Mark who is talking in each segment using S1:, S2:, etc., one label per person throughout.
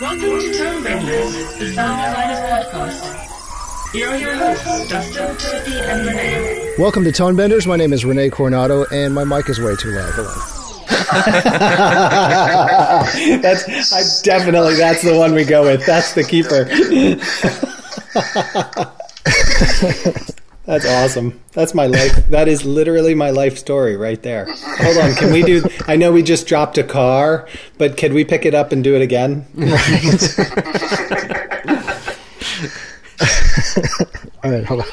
S1: Welcome to Tone Benders, the Sound Designers Podcast. Here are your hosts, Dustin, Timothy, and Renee.
S2: Welcome to Tone Benders. My name is Renee Coronado, and my mic is way too loud. Hold on.
S3: that's I definitely that's the one we go with. That's the keeper. that's awesome. That's my life. That is literally my life story right there. Hold on, can we do? I know we just dropped a car, but can we pick it up and do it again?
S2: All right, hold on.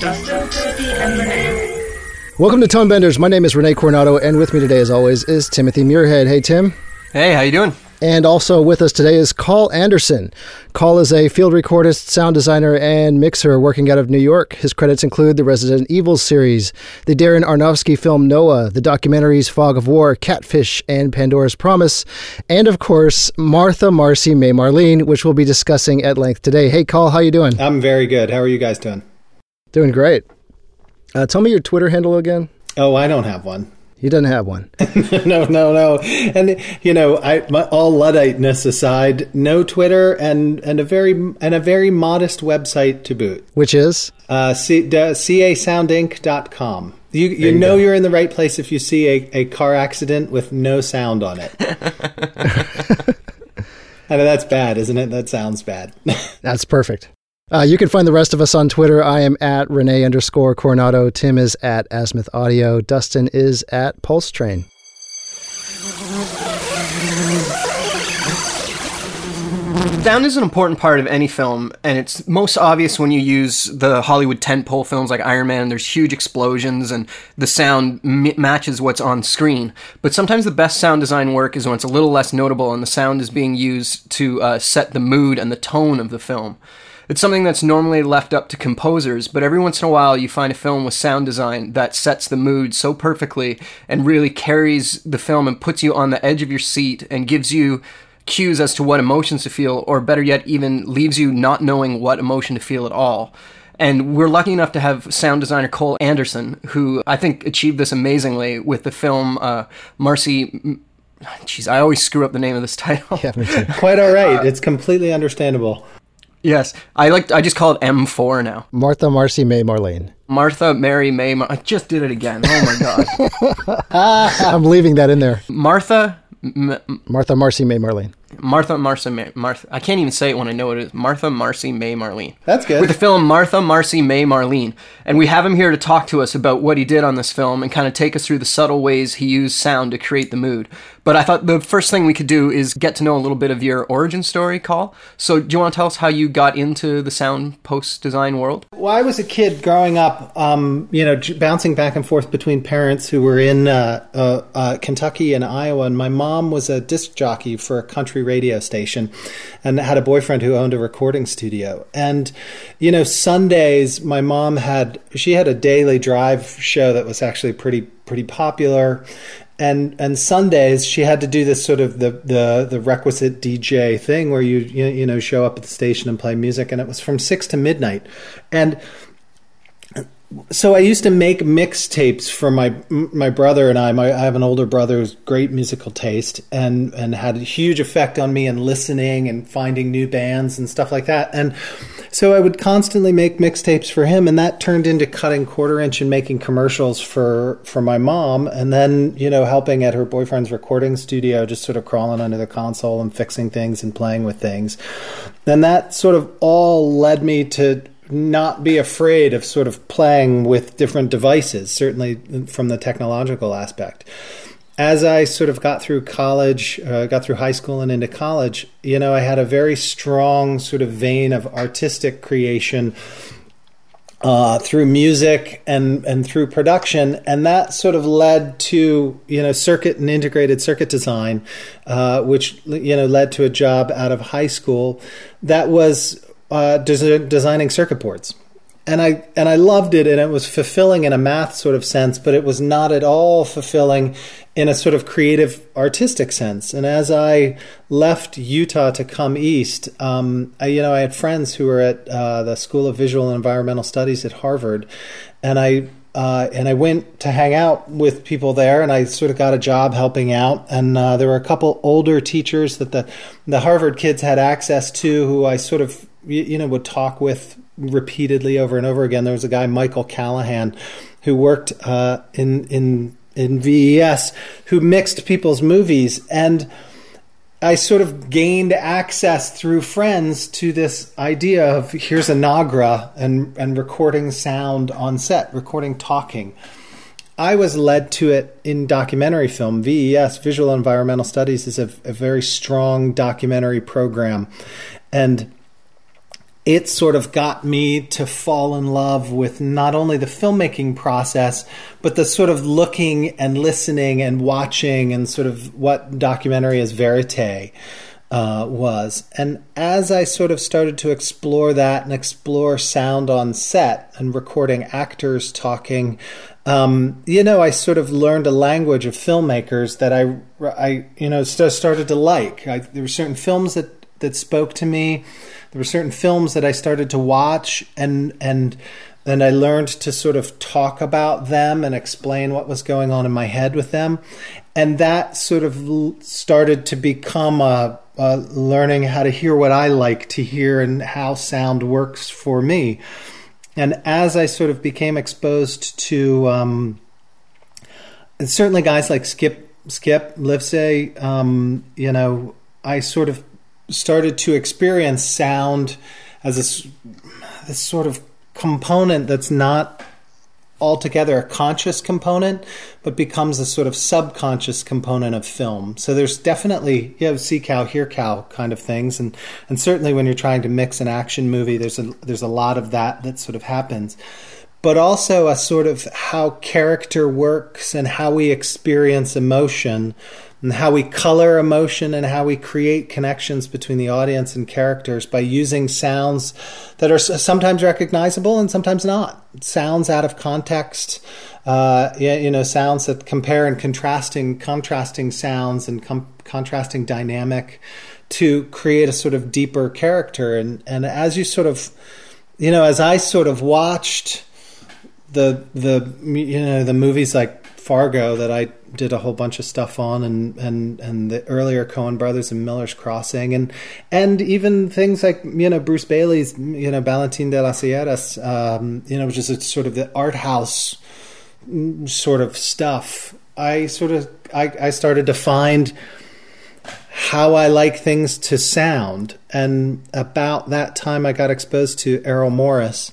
S1: Dustin, Timothy, and Renee.
S2: Welcome to Tone Benders. My name is Renee Coronado, and with me today, as always, is Timothy Muirhead. Hey, Tim.
S4: Hey, how you doing?
S2: And also with us today is Carl Anderson. Carl is a field recordist, sound designer, and mixer working out of New York. His credits include the Resident Evil series, the Darren Aronofsky film Noah, the documentaries Fog of War, Catfish, and Pandora's Promise, and of course Martha, Marcy, May, Marlene, which we'll be discussing at length today. Hey, Carl, how you doing?
S3: I'm very good. How are you guys doing?
S2: Doing great. Uh, tell me your Twitter handle again.
S3: Oh, I don't have one.
S2: He doesn't have one.
S3: no, no, no. And you know, I my, all ludditeness aside, no Twitter and and a very and a very modest website to boot.
S2: Which is
S3: uh, c, casoundinc.com. You you,
S2: you
S3: know
S2: go.
S3: you're in the right place if you see a, a car accident with no sound on it. I know that's bad, isn't it? That sounds bad.
S2: That's perfect. Uh, you can find the rest of us on Twitter. I am at Renee underscore Coronado. Tim is at Asmith Audio. Dustin is at Pulse Train.
S4: Sound is an important part of any film, and it's most obvious when you use the Hollywood tentpole films like Iron Man. There's huge explosions, and the sound m- matches what's on screen. But sometimes the best sound design work is when it's a little less notable, and the sound is being used to uh, set the mood and the tone of the film. It's something that's normally left up to composers, but every once in a while you find a film with sound design that sets the mood so perfectly and really carries the film and puts you on the edge of your seat and gives you cues as to what emotions to feel, or better yet, even leaves you not knowing what emotion to feel at all. And we're lucky enough to have sound designer Carl Anderson, who I think achieved this amazingly with the film uh, Marcy. Jeez, I always screw up the name of this title.
S2: Yeah, me too.
S3: Quite all right. It's completely understandable.
S4: Yes, I like. I just call it M4 now.
S2: Martha, Marcy, May, Marlene.
S4: Martha, Mary, May. Mar- I just did it again. Oh my god.
S2: I'm leaving that in there.
S4: Martha, M-
S2: Martha, Marcy, May, Marlene.
S4: Martha, Marcy, May, Martha. I can't even say it when I know what it is. Martha, Marcy, May, Marlene.
S3: That's good.
S4: With the film Martha, Marcy, May, Marlene. And we have him here to talk to us about what he did on this film and kind of take us through the subtle ways he used sound to create the mood. But I thought the first thing we could do is get to know a little bit of your origin story, Carl. So, do you want to tell us how you got into the sound post design world?
S3: Well, I was a kid growing up, um, you know, j- bouncing back and forth between parents who were in uh, uh, uh, Kentucky and Iowa. And my mom was a disc jockey for a country radio station and had a boyfriend who owned a recording studio. And, you know, Sundays, my mom had, she had a daily drive show that was actually pretty, pretty popular. And, and Sundays she had to do this sort of the, the, the requisite DJ thing where you, you you know show up at the station and play music and it was from six to midnight, and so I used to make mixtapes for my my brother and I. My, I have an older brother who's great musical taste and and had a huge effect on me in listening and finding new bands and stuff like that. And so I would constantly make mixtapes for him, and that turned into cutting quarter inch and making commercials for for my mom, and then you know helping at her boyfriend's recording studio, just sort of crawling under the console and fixing things and playing with things. And that sort of all led me to not be afraid of sort of playing with different devices, certainly from the technological aspect. As I sort of got through college, uh, got through high school and into college, you know, I had a very strong sort of vein of artistic creation uh, through music and and through production, and that sort of led to you know circuit and integrated circuit design, uh, which you know led to a job out of high school that was uh, des- designing circuit boards. And I and I loved it, and it was fulfilling in a math sort of sense, but it was not at all fulfilling in a sort of creative, artistic sense. And as I left Utah to come east, um, I, you know, I had friends who were at uh, the School of Visual and Environmental Studies at Harvard, and I uh, and I went to hang out with people there, and I sort of got a job helping out. And uh, there were a couple older teachers that the the Harvard kids had access to, who I sort of you, you know would talk with repeatedly over and over again. There was a guy Michael Callahan who worked uh, in in in VES who mixed people's movies and I sort of gained access through friends to this idea of here's a Nagra and, and recording sound on set, recording talking. I was led to it in documentary film. VES, Visual Environmental Studies, is a, a very strong documentary program. And it sort of got me to fall in love with not only the filmmaking process, but the sort of looking and listening and watching and sort of what documentary as verite uh, was. And as I sort of started to explore that and explore sound on set and recording actors talking, um, you know, I sort of learned a language of filmmakers that I, I you know, started to like. I, there were certain films that that spoke to me there were certain films that I started to watch and and then I learned to sort of talk about them and explain what was going on in my head with them. And that sort of started to become a, a learning how to hear what I like to hear and how sound works for me. And as I sort of became exposed to, um, and certainly guys like Skip, Skip Lievsay, um, you know, I sort of started to experience sound as this, this sort of component that's not altogether a conscious component, but becomes a sort of subconscious component of film. So there's definitely you have see cow, hear cow kind of things, and and certainly when you're trying to mix an action movie, there's a there's a lot of that that sort of happens. But also a sort of how character works and how we experience emotion and how we color emotion and how we create connections between the audience and characters by using sounds that are sometimes recognizable and sometimes not. Sounds out of context, uh, you know, sounds that compare and contrasting, contrasting sounds and com- contrasting dynamic to create a sort of deeper character. And and as you sort of, you know, as I sort of watched the the you know the movies like Fargo that I did a whole bunch of stuff on, and and and the earlier Coen Brothers and Miller's Crossing, and and even things like you know Bruce Baillie's you know Valentin de las Sierras, um, you know, which is sort of the art house sort of stuff. I sort of I, I started to find how I like things to sound, and about that time I got exposed to Errol Morris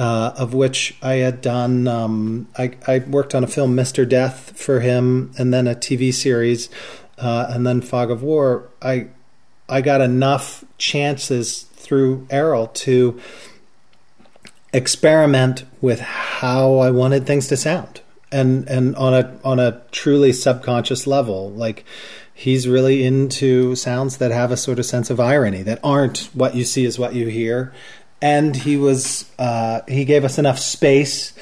S3: uh, of which I had done. Um, I, I, worked on a film, Mr. Death, for him, and then a TV series, uh, and then Fog of War. I I got enough chances through Errol to experiment with how I wanted things to sound, and and on a on a truly subconscious level, like he's really into sounds that have a sort of sense of irony that aren't what you see is what you hear and he was uh, he gave us enough space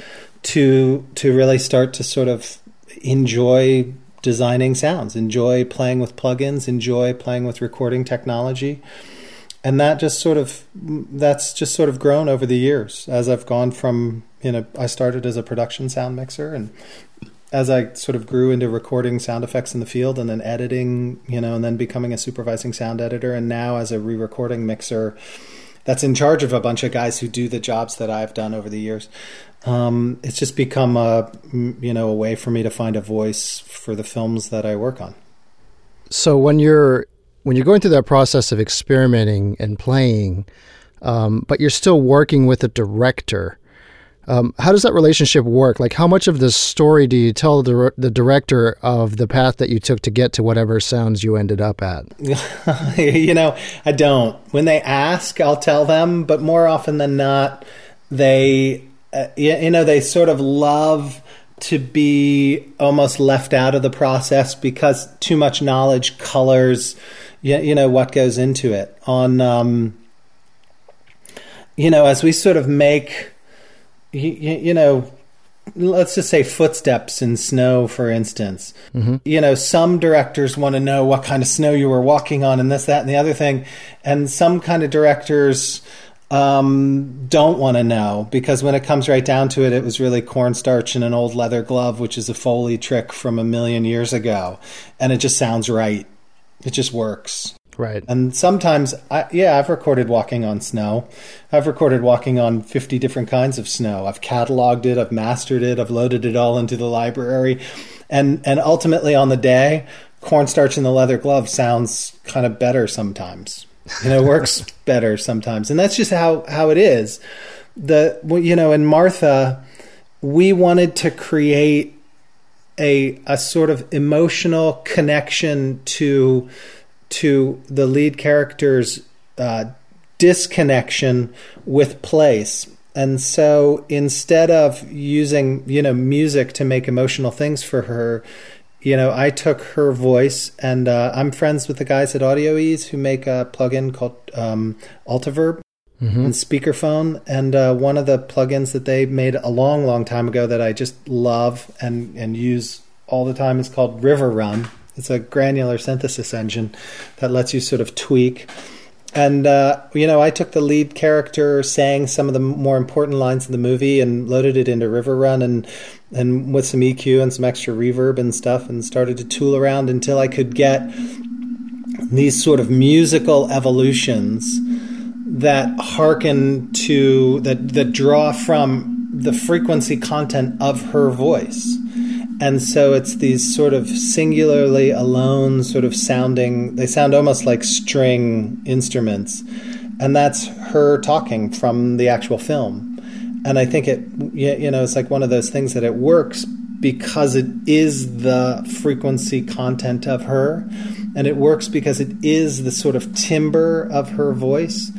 S3: to to really start to sort of enjoy designing sounds, enjoy playing with plugins, enjoy playing with recording technology. And that just sort of that's just sort of grown over the years as I've gone from you know I started as a production sound mixer and as I sort of grew into recording sound effects in the field and then editing, you know, and then becoming a supervising sound editor and now as a re-recording mixer, that's in charge of a bunch of guys who do the jobs that I've done over the years. Um, it's just become a you know a way for me to find a voice for the films that I work on.
S2: So when you're when you're going through that process of experimenting and playing, um, but you're still working with a director, um, how does that relationship work? Like, how much of the story do you tell the, the director of the path that you took to get to whatever sounds you ended up at?
S3: you know, I don't. When they ask, I'll tell them, but more often than not, they, uh, you know, they sort of love to be almost left out of the process because too much knowledge colors, you know, what goes into it. On, um, you know, as we sort of make you, you know, let's just say footsteps in snow, for instance. Mm-hmm. You know, some directors want to know what kind of snow you were walking on and this, that, and the other thing. And some kind of directors um, don't want to know because when it comes right down to it, it was really cornstarch in an old leather glove, which is a Foley trick from a million years ago. And it just sounds right. It just works.
S2: Right.
S3: And sometimes, I, yeah, I've recorded walking on snow. I've recorded walking on 50 different kinds of snow. I've cataloged it, I've mastered it, I've loaded it all into the library. And, and ultimately on the day, cornstarch in the leather glove sounds kind of better sometimes. You know, works better sometimes. And that's just how, how it is. The, you know, in Martha, we wanted to create a, a sort of emotional connection to to the lead character's uh, disconnection with place. And so instead of using, you know, music to make emotional things for her, you know, I took her voice, and uh, I'm friends with the guys at Audio Ease who make a plugin called um, Altiverb mm-hmm. and Speakerphone. And uh, one of the plugins that they made a long, long time ago that I just love and and use all the time is called Riverrun. It's a granular synthesis engine that lets you sort of tweak. And uh, you know, I took the lead character, sang some of the more important lines in the movie, and loaded it into Riverrun, and and with some EQ and some extra reverb and stuff, and started to tool around until I could get these sort of musical evolutions that hearken to that that draw from the frequency content of her voice and so it's these sort of singularly alone sort of sounding they sound almost like string instruments. And that's her talking from the actual film. And i think it you know it's like one of those things that it works because it is the frequency content of her. And it works because it is the sort of timbre of her voice.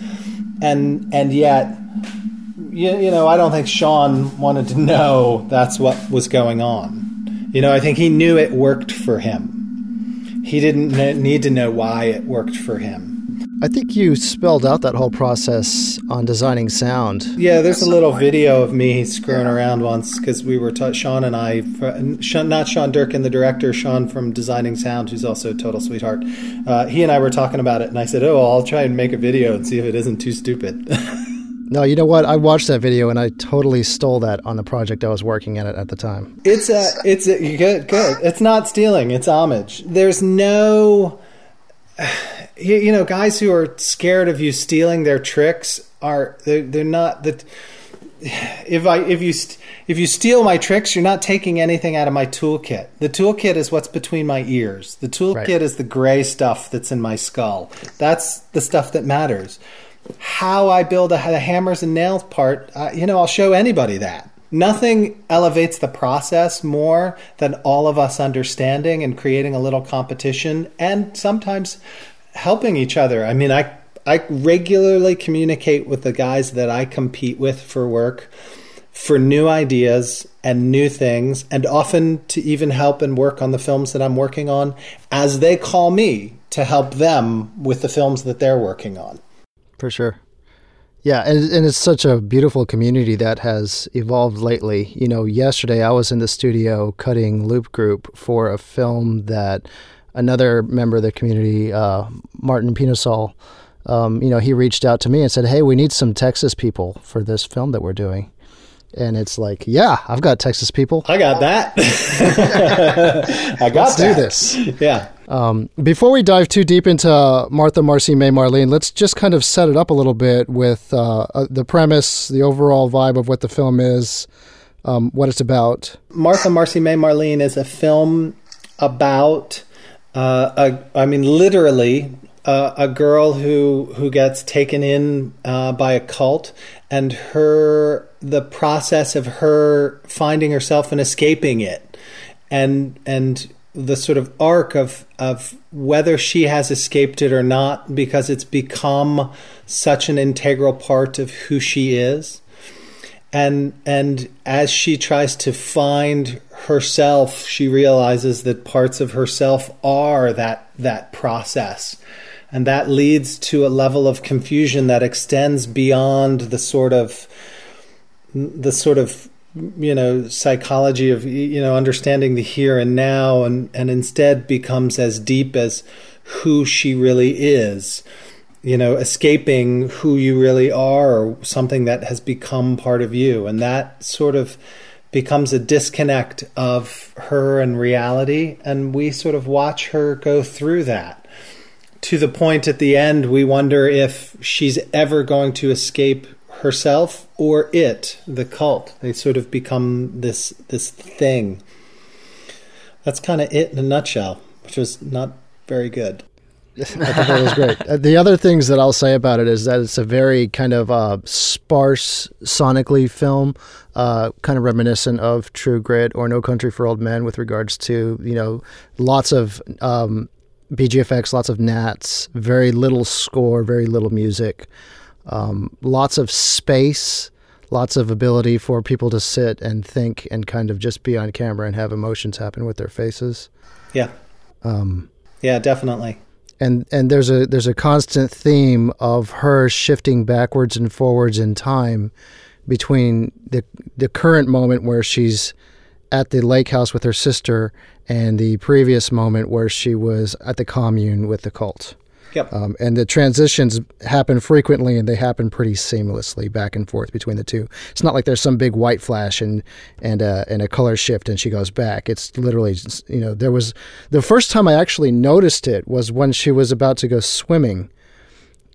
S3: And and yet you, you know i don't think sean wanted to know that's what was going on you know, I think he knew it worked for him. He didn't need to know why it worked for him.
S2: I think you spelled out that whole process on designing sound.
S3: Yeah, there's a little video of me screwing around once because we were ta- Sean and I, not Sean Durkin, the director, Sean from Designing Sound, who's also a total sweetheart. Uh, he and I were talking about it, and I said, "Oh, I'll try and make a video and see if it isn't too stupid."
S2: No, you know what? I watched that video and I totally stole that on the project I was working at it at the time.
S3: It's a, it's a, good, good. It's not stealing. It's homage. There's no, you, you know, guys who are scared of you stealing their tricks are they're, they're not that. If I if you if you steal my tricks, you're not taking anything out of my toolkit. The toolkit is what's between my ears. The toolkit right. is the gray stuff that's in my skull. That's the stuff that matters how I build a, the hammers and nails part, uh, you know, I'll show anybody that. Nothing elevates the process more than all of us understanding and creating a little competition and sometimes helping each other. I mean, I I regularly communicate with the guys that I compete with for work for new ideas and new things, and often to even help and work on the films that I'm working on as they call me to help them with the films that they're working on
S2: for sure. Yeah, and, and it's such a beautiful community that has evolved lately. You know, yesterday I was in the studio cutting Loop Group for a film that another member of the community, uh, Martin Pinosol, um, you know, he reached out to me and said, "Hey, we need some Texas people for this film that we're doing." And it's like, yeah, I've got Texas people.
S3: I got that. I got
S2: Let's
S3: that.
S2: do this.
S3: Yeah.
S2: Um, before we dive too deep into Martha, Marcy, May, Marlene, let's just kind of set it up a little bit with uh, uh, the premise, the overall vibe of what the film is, um, what it's about.
S3: Martha, Marcy, May, Marlene is a film about, uh, a, I mean, literally a girl who who gets taken in uh, by a cult, and her the process of her finding herself and escaping it, and and the sort of arc of of whether she has escaped it or not because it's become such an integral part of who she is. And and as she tries to find herself she realizes that parts of herself are that that process and that leads to a level of confusion that extends beyond the sort of the sort of you know psychology of you know understanding the here and now and and instead becomes as deep as who she really is you know, escaping who you really are or something that has become part of you. And that sort of becomes a disconnect of her and reality. And we sort of watch her go through that to the point at the end, we wonder if she's ever going to escape herself or it, the cult. They sort of become this this thing. That's kind of it in a nutshell, which was not very good.
S2: I thought that was great. Uh, the other things that I'll say about it is that it's a very kind of uh, sparse sonically film, uh, kind of reminiscent of True Grit or No Country for Old Men with regards to you know lots of um, BGFX, lots of nats, very little score, very little music, um, lots of space, lots of ability for people to sit and think and kind of just be on camera and have emotions happen with their faces.
S3: Yeah.
S2: Um,
S3: yeah, definitely.
S2: and and there's a there's a constant theme of her shifting backwards and forwards in time between the the current moment where she's at the lake house with her sister and the previous moment where she was at the commune with the cult.
S3: Yep.
S2: Um, and the transitions happen frequently and they happen pretty seamlessly back and forth between the two. It's not like there's some big white flash and and uh, and a color shift and she goes back. It's literally you know there was the first time I actually noticed it was when she was about to go swimming,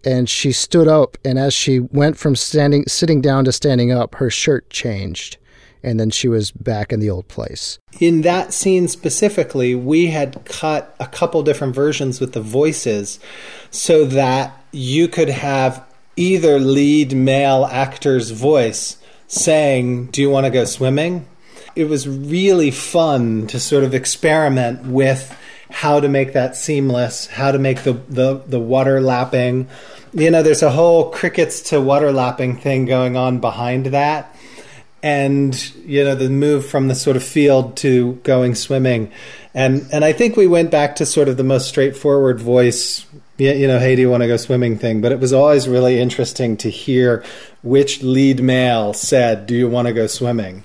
S2: and she stood up and as she went from standing sitting down to standing up, her shirt changed, and then she was back in the old place.
S3: in that scene specifically, we had cut a couple different versions with the voices so that you could have either lead male actor's voice saying, Do you want to go swimming? It was really fun to sort of experiment with how to make that seamless, how to make the, the, the water lapping. You know, there's a whole crickets to water lapping thing going on behind that and you know the move from the sort of field to going swimming. And and I think we went back to sort of the most straightforward voice you know hey do you want to go swimming? thing. But it was always really interesting to hear which lead male said do you want to go swimming?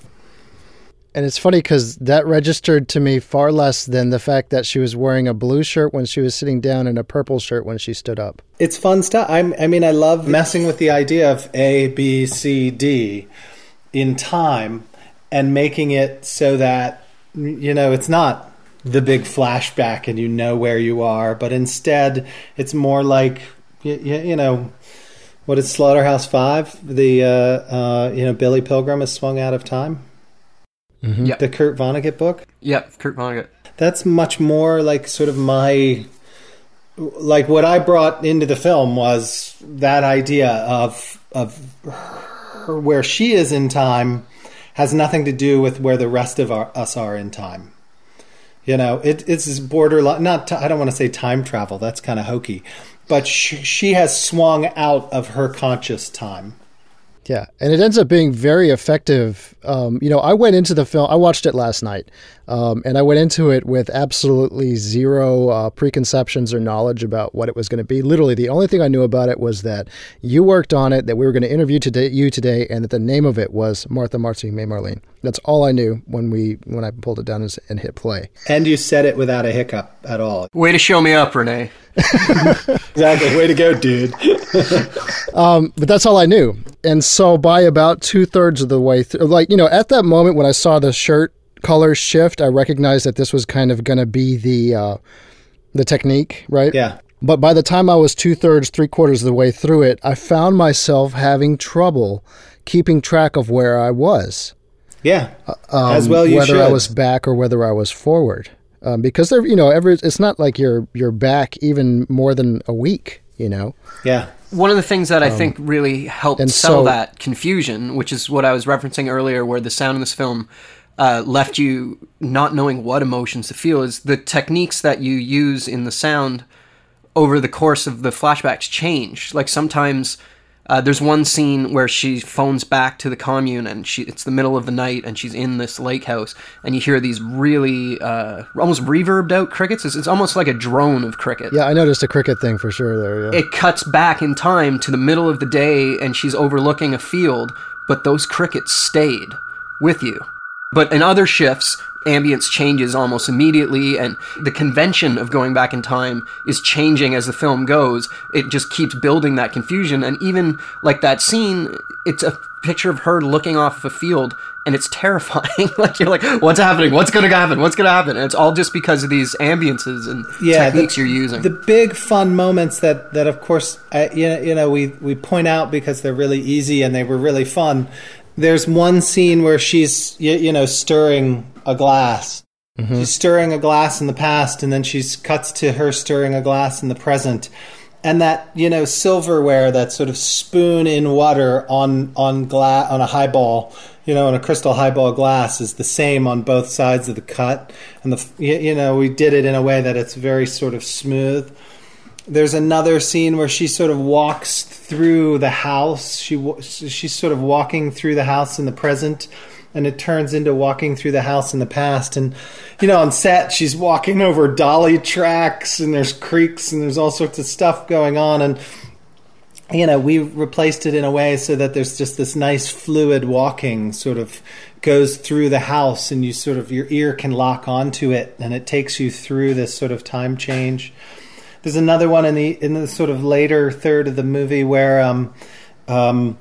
S2: And it's funny because that registered to me far less than the fact that she was wearing a blue shirt when she was sitting down and a purple shirt when she stood up.
S3: it's fun stuff. I'm, I mean I love messing with the idea of A B C D in time and making it so that you know it's not the big flashback and you know where you are but instead it's more like you, you know what is slaughterhouse five the uh, uh, you know billy pilgrim has swung out of time
S4: Yeah.
S3: the kurt vonnegut book
S4: Yeah, Kurt Vonnegut.
S3: that's much more like sort of my like what I brought into the film was that idea of of her where she is in time has nothing to do with where the rest of our, us are in time. You know, it, it's borderline. Not t- I don't want to say time travel. That's kind of hokey, but sh- she has swung out of her conscious time.
S2: Yeah, and it ends up being very effective. Um, you know, I went into the film. I watched it last night, um, and I went into it with absolutely zero uh, preconceptions or knowledge about what it was going to be. Literally, the only thing I knew about it was that you worked on it, that we were going to interview today, you today, and that the name of it was Martha Marcy May Marlene. That's all I knew when we when I pulled it down and, and hit play.
S3: And you said it without a hiccup at all.
S4: Way to show me up, Renee.
S3: Exactly. Way to go, dude.
S2: but that's all I knew. And so by about two thirds of the way through, like, you know, at that moment when I saw the shirt color shift, I recognized that this was kind of going to be the, uh, the technique, right?
S3: Yeah.
S2: But by the time I was two thirds, three quarters of the way through it, I found myself having trouble keeping track of where I was,
S3: Yeah. As well, you
S2: Um, whether
S3: should.
S2: I was back or whether I was forward, um, because they're, you know, every, it's not like you're you're back even more than a week, you know.
S3: yeah.
S4: One of the things that I think really helped
S2: and
S4: sell
S2: so-
S4: that confusion, which is what I was referencing earlier, where the sound in this film uh, left you not knowing what emotions to feel, is the techniques that you use in the sound over the course of the flashbacks change. Like sometimes uh, there's one scene where she phones back to the commune and she it's the middle of the night and she's in this lake house and you hear these really uh, almost reverbed out crickets. It's, it's almost like a drone of crickets
S2: Yeah, I noticed a cricket thing for sure there. Yeah.
S4: it cuts back in time to the middle of the day and she's overlooking a field, but those crickets stayed with you. But in other shifts, ambience changes almost immediately and the convention of going back in time is changing as the film goes. It just keeps building that confusion and even like that scene it's a picture of her looking off a field and it's terrifying. Like you're like what's happening? What's gonna happen? What's gonna happen? And it's all just because of these ambiances and techniques
S3: the,
S4: you're using.
S3: The big fun moments that, that of course, uh, you, know, you know, we, we point out because they're really easy and they were really fun. There's one scene where she's, you, you know, stirring a glass. Mm-hmm. She's stirring a glass in the past, and then she's cuts to her stirring a glass in the present. And that you know silverware, that sort of spoon in water on on glass on a highball, you know, on a crystal highball glass, is the same on both sides of the cut. And the you know we did it in a way that it's very sort of smooth. There's another scene where she sort of walks through the house. She she's sort of walking through the house in the present, and it turns into walking through the house in the past. And you know, on set, she's walking over dolly tracks, and there's creaks, and there's all sorts of stuff going on. And you know, we replaced it in a way so that there's just this nice fluid walking sort of goes through the house, and you sort of your ear can lock onto it, and it takes you through this sort of time change. There's another one in the in the sort of later third of the movie where um, um,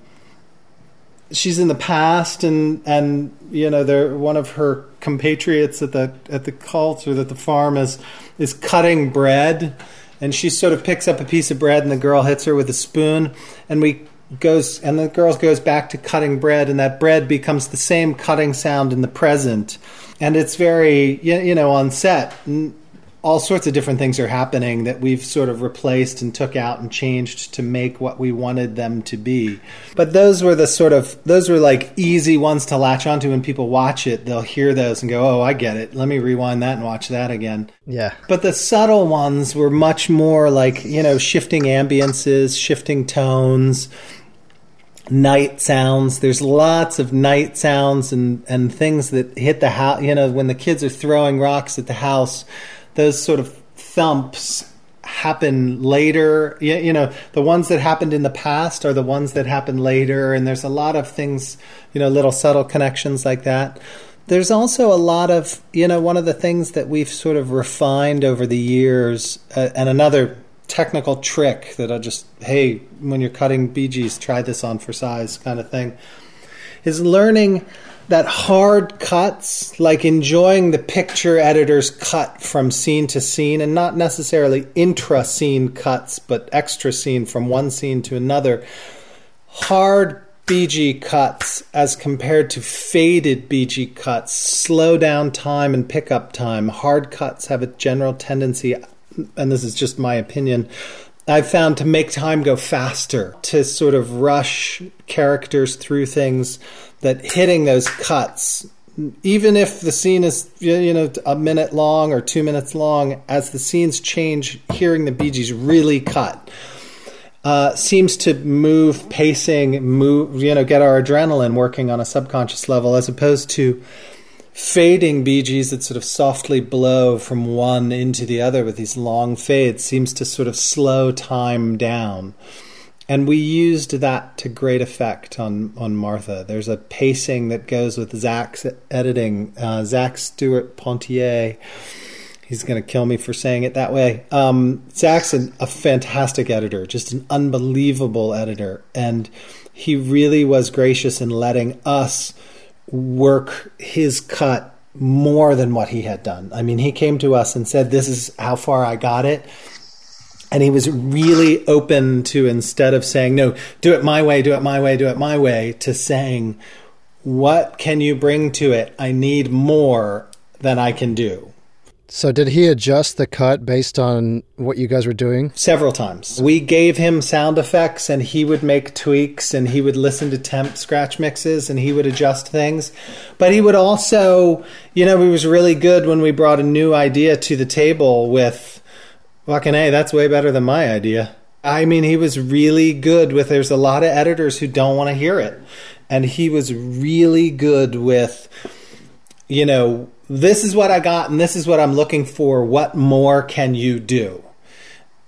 S3: she's in the past and and you know they're one of her compatriots at the at the cult or at the farm is is cutting bread. And she sort of picks up a piece of bread and the girl hits her with a spoon. And we goes and the girl goes back to cutting bread and that bread becomes the same cutting sound in the present. And it's very you know on set all sorts of different things are happening that we've sort of replaced and took out and changed to make what we wanted them to be. But those were the sort of those were like easy ones to latch onto when people watch it. They'll hear those and go, "Oh, I get it. Let me rewind that and watch that again."
S2: Yeah.
S3: But the subtle ones were much more like, you know, shifting ambiances, shifting tones, night sounds. There's lots of night sounds and, and things that hit the house. You know, when the kids are throwing rocks at the house, those sort of thumps happen later. You, you know, the ones that happened in the past are the ones that happen later. And there's a lot of things, you know, little subtle connections like that. There's also a lot of, you know, one of the things that we've sort of refined over the years, uh, and another technical trick that I just, hey, when you're cutting BGs, try this on for size kind of thing, is learning that hard cuts, like enjoying the picture editor's cut from scene to scene, and not necessarily intra scene cuts, but extra scene from one scene to another. Hard BG cuts as compared to faded BG cuts slow down time and pickup time. Hard cuts have a general tendency, and this is just my opinion, I've found to make time go faster, to sort of rush characters through things that hitting those cuts even if the scene is you know a minute long or two minutes long, as the scenes change, hearing the BGs really cut uh, seems to move pacing, move you know, get our adrenaline working on a subconscious level, as opposed to fading BGs that sort of softly blow from one into the other with these long fades seems to sort of slow time down. And we used that to great effect on, on Martha. There's a pacing that goes with Zach's editing. Uh, Zach Stuart-Pontier, he's going to kill me for saying it that way. Um, Zach's an, a fantastic editor, just an unbelievable editor. And he really was gracious in letting us work his cut more than what he had done. I mean, he came to us and said, This is how far I got it and he was really open to instead of saying no do it my way do it my way do it my way to saying what can you bring to it? I need more than i can do.
S2: So did he adjust the cut based on what you guys were doing?
S3: several times. We gave him sound effects and he would make tweaks and he would listen to temp scratch mixes and he would adjust things. But he would also you know he was really good when we brought a new idea to the table with Fucking A, that's way better than my idea. I mean, he was really good with, there's a lot of editors who don't want to hear it. And he was really good with, you know, this is what I got and this is what I'm looking for. What more can you do?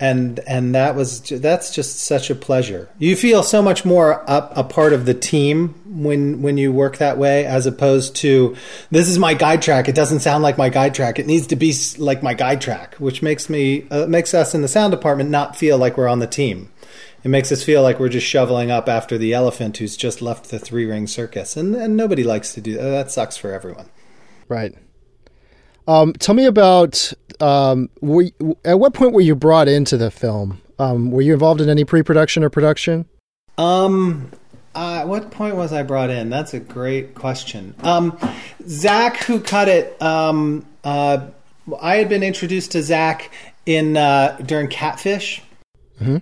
S3: And and that was that's just such a pleasure. You feel so much more up a part of the team when when you work that way, as opposed to this is my guide track. It doesn't sound like my guide track. It needs to be like my guide track, which makes me uh, makes us in the sound department not feel like we're on the team. It makes us feel like we're just shoveling up after the elephant who's just left the three ring circus, and and nobody likes to do that. That sucks for everyone.
S2: Right. Um, tell me about um, were at what point were you brought into the film? Um, were you involved in any pre-production or production?
S3: Um, uh, at what point was I brought in? That's a great question. Um, Zach, who cut it, um, uh, I had been introduced to Zach in uh, during Catfish,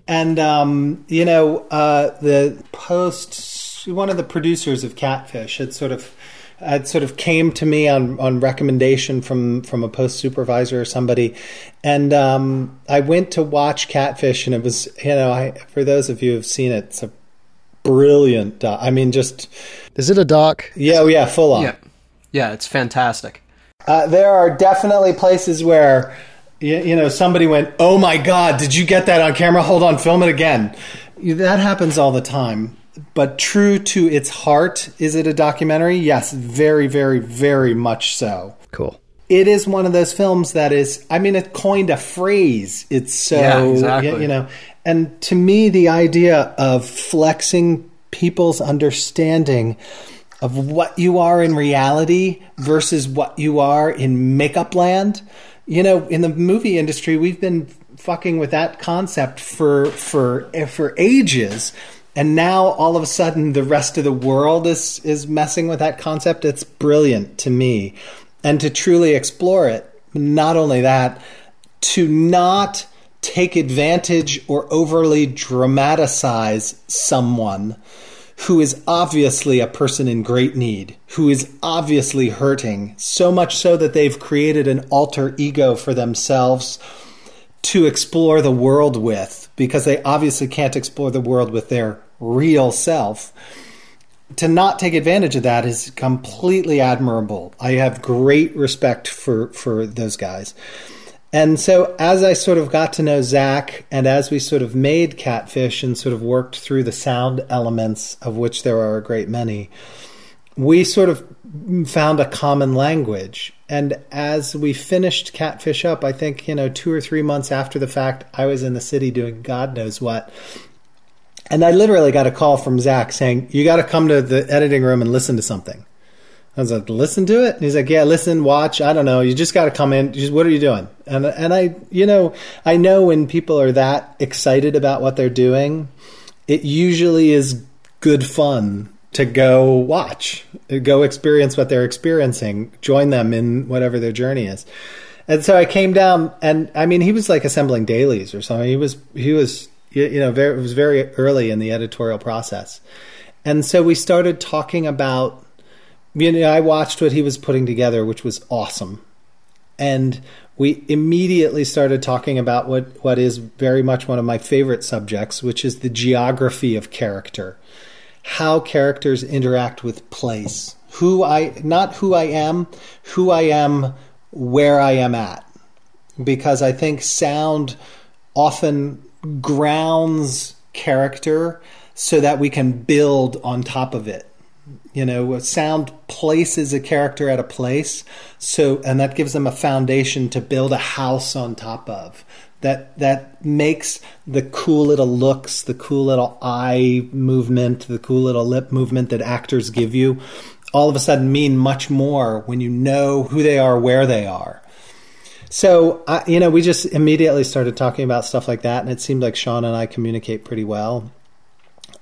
S3: and um, you know uh, the post. One of the producers of Catfish had sort of it sort of came to me on, on recommendation from, from a post supervisor or somebody. And um, I went to watch Catfish, and it was, you know, I, for those of you who've seen it, it's a brilliant doc. I mean, just,
S2: Is it a doc?
S3: yeah, oh, yeah, full on.
S4: Yeah, yeah, it's fantastic.
S3: Uh, there are definitely places where, you, you know, somebody went, oh my God, did you get that on camera? Hold on, film it again. That happens all the time but true to its heart, is it a documentary? Yes, very, very, very much so.
S2: Cool.
S3: It is one of those films that is, I mean, it coined a phrase. It's so,
S4: Yeah, exactly.
S3: you know, and to me, the idea of flexing people's understanding of what you are in reality versus what you are in makeup land. You know, in the movie industry, we've been fucking with that concept for for for ages and now all of a sudden the rest of the world is is messing with that concept. It's brilliant to me. And to truly explore it not only that to not take advantage or overly dramatize someone who is obviously a person in great need, who is obviously hurting, so much so that they've created an alter ego for themselves to explore the world with because they obviously can't explore the world with their real self. To not take advantage of that is completely admirable. I have great respect for, for those guys. And so, as I sort of got to know Zach, and as we sort of made Catfish and sort of worked through the sound elements, of which there are a great many, we sort of found a common language. And as we finished Catfish up, I think, you know, two or three months after the fact, I was in the city doing God knows what. And I literally got a call from Zach saying, You got to come to the editing room and listen to something. I was like, listen to it. And he's like, yeah, listen, watch. I don't know. You just got to come in. Just, what are you doing? And and I, you know, I know when people are that excited about what they're doing, it usually is good fun to go watch, go experience what they're experiencing, join them in whatever their journey is. And so I came down, and I mean, he was like assembling dailies or something. He was he was you know very it was very early in the editorial process, and so we started talking about you know, I watched what he was putting together, which was awesome. And we immediately started talking about what, what is very much one of my favorite subjects, which is the geography of character. How characters interact with place. Who I, not who I am, who I am where I am at. Because I think sound often grounds character so that we can build on top of it you know sound places a character at a place so and that gives them a foundation to build a house on top of that that makes the cool little looks the cool little eye movement the cool little lip movement that actors give you all of a sudden mean much more when you know who they are where they are. So I, you know we just immediately started talking about stuff like that and it seemed like sean and i communicate pretty well.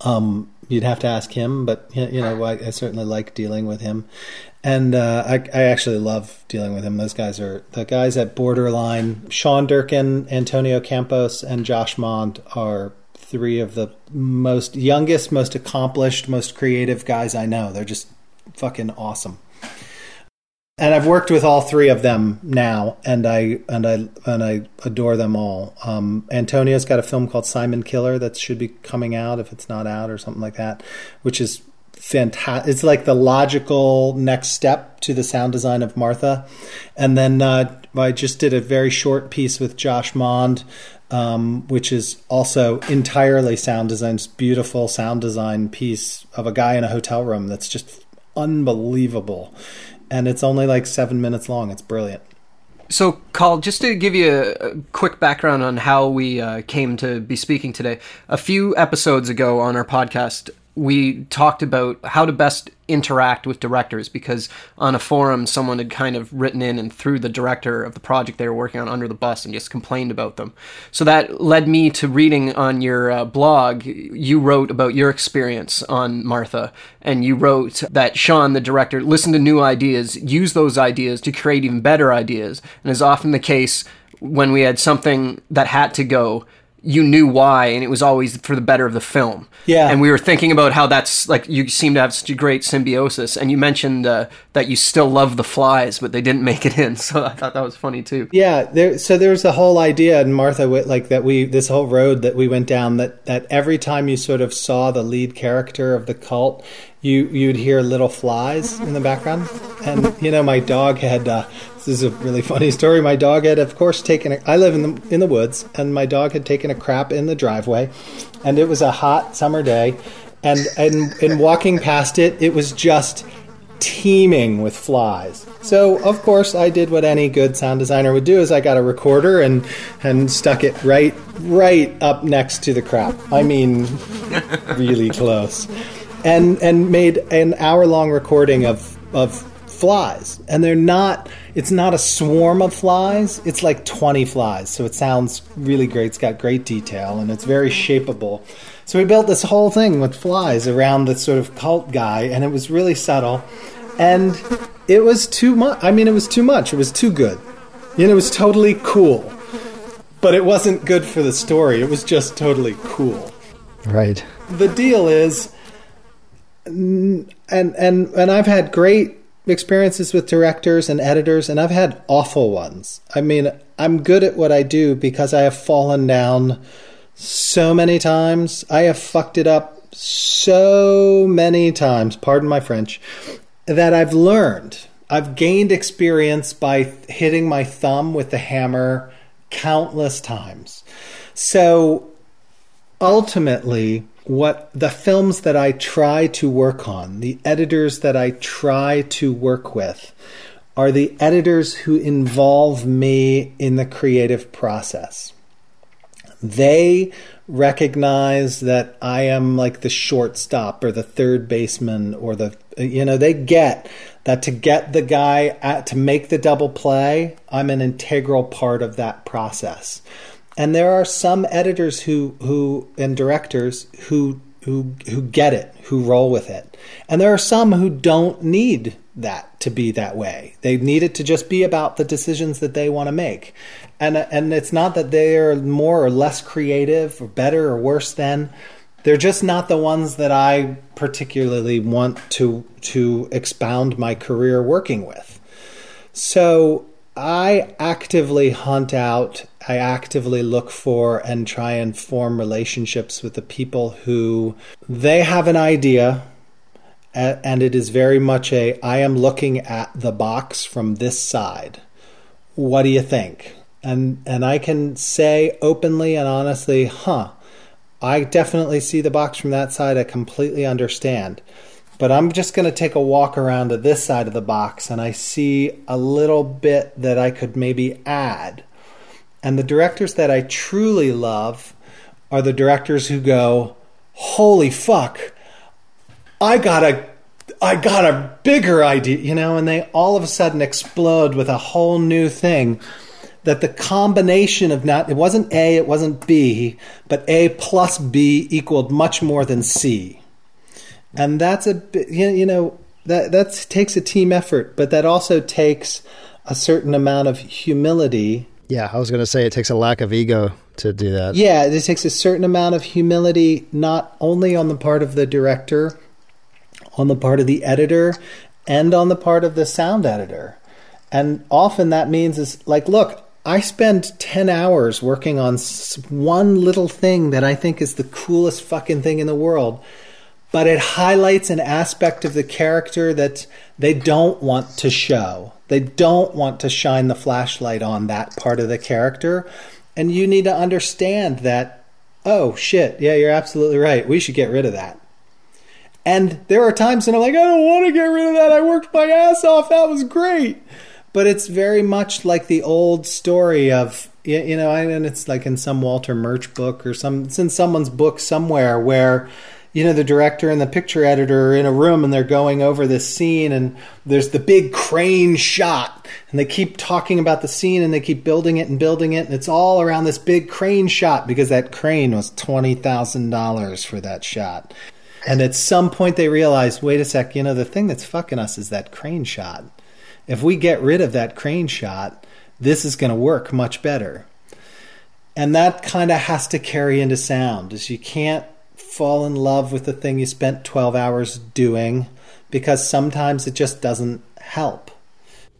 S3: Um, you'd have to ask him, but you know, I, I certainly like dealing with him, and uh, I, I actually love dealing with him. Those guys are the guys at Borderline. Sean Durkin, Antonio Campos, and Josh Mond are three of the most youngest, most accomplished, most creative guys I know. They're just fucking awesome. And I've worked with all three of them now, and I and I and I adore them all. Um, Antonio's got a film called Simon Killer that should be coming out if it's not out or something like that, which is fantastic. It's like the logical next step to the sound design of Martha. And then uh, I just did a very short piece with Josh Mond, um, which is also entirely sound design. It's beautiful sound design piece of a guy in a hotel room that's just unbelievable. And it's only like seven minutes long. It's brilliant.
S4: So, Carl, just to give you a, quick background on how we uh, came to be speaking today, a few episodes ago on our podcast, we talked about how to best interact with directors because on a forum someone had kind of written in and threw the director of the project they were working on under the bus and just complained about them. So that led me to reading on your uh, blog you wrote about your experience on martha and you wrote that sean the director listened to new ideas used those ideas to create even better ideas. And as often the case when we had something that had to go you knew why and it was always for the better of the film
S3: Yeah.
S4: and we were thinking about how that's like you seem to have such a great symbiosis and you mentioned uh, that you still love the flies but they didn't make it in so i thought that was funny too
S3: Yeah, there. So there's a whole idea in Martha, like that we this whole road that we went down. That that every time you sort of saw the lead character of the cult, you you'd hear little flies in the background. And you know, my dog had. Uh, this is a really funny story. My dog had, of course, taken. A, I live in the in the woods, and my dog had taken a crap in the driveway, and it was a hot summer day, and and in walking past it, it was just teeming with flies. So of course I did what any good sound designer would do is I got a recorder and and stuck it right right up next to the crap. I mean really close. And and made an hour long recording of of flies. And they're not it's not a swarm of flies, it's like 20 flies. So it sounds really great. It's got great detail and it's very shapeable. So we built this whole thing with flies around this sort of cult guy, and it was really subtle. And it was too much. I mean, it was too much. It was too good. You know, it was totally cool. But it wasn't good for the story. It was just totally cool.
S2: Right.
S3: The deal is, and and and I've had great experiences with directors and editors, and I've had awful ones. I mean, I'm good at what I do because I have fallen down so many times. I have fucked it up so many times, pardon my French, that I've learned. I've gained experience by hitting my thumb with the hammer countless times. So ultimately, what the films that I try to work on, the editors that I try to work with, are the editors who involve me in the creative process. They recognize that I am like the shortstop or the third baseman or the you know they get that to get the guy at, to make the double play I'm an integral part of that process and there are some editors who who and directors who who who get it who roll with it. And there are some who don't need that to be that way. They need it to just be about the decisions that they want to make. And and it's not that they are more or less creative or better or worse than. They're just not the ones that I particularly want to to expound my career working with. So I actively hunt out, I actively look for and try and form relationships with the people who they have an idea and it is very much a I am looking at the box from this side. What do you think? and and I can say openly and honestly, huh, I definitely see the box from that side. I completely understand. But I'm just going to take a walk around to this side of the box and I see a little bit that I could maybe add. And the directors that I truly love are the directors who go, "Holy fuck. I got a I got a bigger idea, you know, and they all of a sudden explode with a whole new thing that the combination of not it wasn't A, it wasn't B, but A plus B equaled much more than C. And that's a you know that that takes a team effort, but that also takes a certain amount of humility.
S2: Yeah, I was going to say it takes a lack of ego to do that.
S3: Yeah, it takes a certain amount of humility not only on the part of the director, on the part of the editor, and on the part of the sound editor. And often that means is like, look, I spend 10 hours working on one little thing that I think is the coolest fucking thing in the world. but it highlights an aspect of the character that they don't want to show. They don't want to shine the flashlight on that part of the character. And you need to understand that, oh shit, yeah, you're absolutely right. We should get rid of that. And there are times when I'm like, I don't want to get rid of that. I worked my ass off. That was great. But it's very much like the old story of, you know, and it's like in some Walter Murch book or some, it's in someone's book somewhere where, you know the director and the picture editor are in a room and they're going over this scene and there's the big crane shot and they keep talking about the scene and they keep building it and building it and it's all around this big crane shot because that crane was $20,000 for that shot. And at some point they realize, wait a sec, you know the thing that's fucking us is that crane shot. If we get rid of that crane shot, this is going to work much better. And that kind of has to carry into sound is you can't fall in love with the thing you spent 12 hours doing because sometimes it just doesn't help.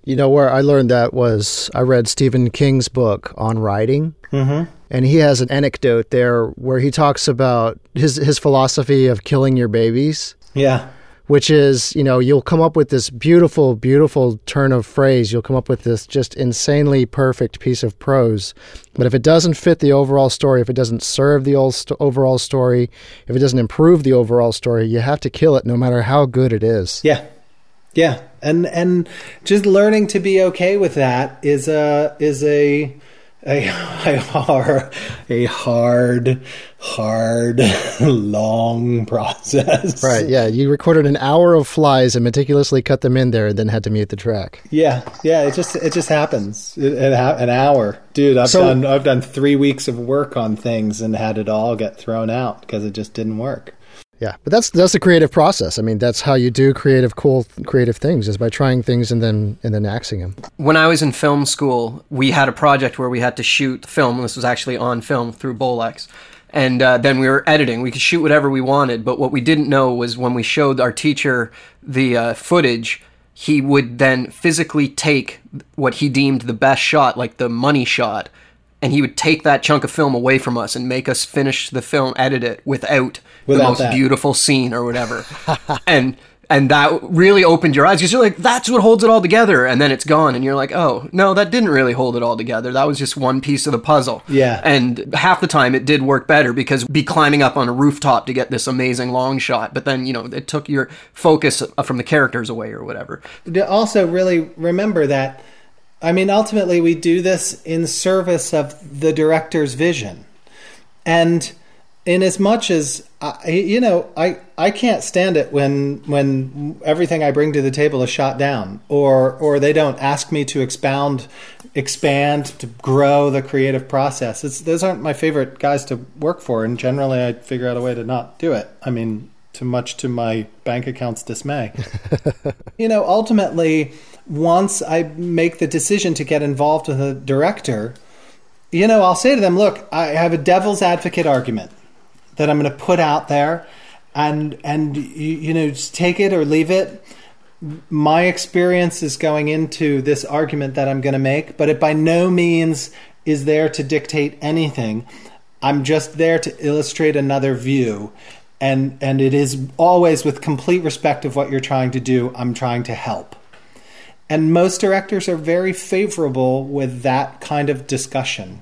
S2: You know, where I learned that was I read Stephen King's book on writing. Mm-hmm. And he has an anecdote there where he talks about his, his philosophy of killing your babies.
S3: Yeah
S2: which is, you know, you'll come up with this beautiful, beautiful turn of phrase. You'll come up with this just insanely perfect piece of prose. But if it doesn't fit the overall story, if it doesn't serve the overall story, if it doesn't improve the overall story, you have to kill it no matter how good it is.
S3: Yeah. Yeah. And and just learning to be okay with that is a is a a, a hard, a hard, hard, long process.
S2: Right. Yeah. You recorded an hour of flies and meticulously cut them in there, and then had to mute the track.
S3: Yeah. Yeah. It just it just happens. It, it ha- an hour, dude. I've so, done I've done three weeks of work on things and had it all get thrown out because it just didn't work.
S2: Yeah, but that's that's the creative process. I mean, that's how you do creative, cool, creative things is by trying things and then and then axing them.
S4: When I was in film school, we had a project where we had to shoot film. This was actually on film through Bolex, and uh, then we were editing. We could shoot whatever we wanted, but what we didn't know was when we showed our teacher the uh, footage, he would then physically take what he deemed the best shot, like the money shot, and he would take that chunk of film away from us and make us finish the film, edit it without, without the most that. beautiful scene or whatever. and and that really opened your eyes because you're like, that's what holds it all together, and then it's gone, and you're like, oh no, that didn't really hold it all together. That was just one piece of the puzzle.
S3: Yeah.
S4: And half the time it did work better because be climbing up on a rooftop to get this amazing long shot, but then you know it took your focus uh, from the characters away or whatever.
S3: Also, really remember that I mean, ultimately, we do this in service of the director's vision. And in as much as I, you know, I, I can't stand it when when everything I bring to the table is shot down, or or they don't ask me to expound, expand, to grow the creative process. It's, those aren't my favorite guys to work for, and generally I figure out a way to not do it. I mean, too much to my bank account's dismay. you know, ultimately, once I make the decision to get involved with a director, you know, I'll say to them, look, I have a devil's advocate argument that I'm going to put out there and and you, you know, just take it or leave it. My experience is going into this argument that I'm going to make, but it by no means is there to dictate anything. I'm just there to illustrate another view. And and it is always with complete respect of what you're trying to do. I'm trying to help. And most directors are very favorable with that kind of discussion.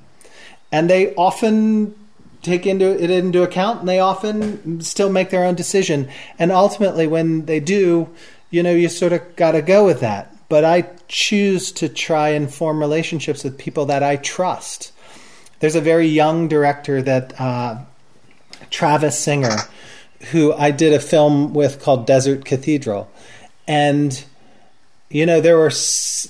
S3: And they often take into it into account and they often still make their own decision. And ultimately when they do, you know, you sort of got to go with that. But I choose to try and form relationships with people that I trust. There's a very young director that uh, Travis Singer, who I did a film with called Desert Cathedral, and you know there were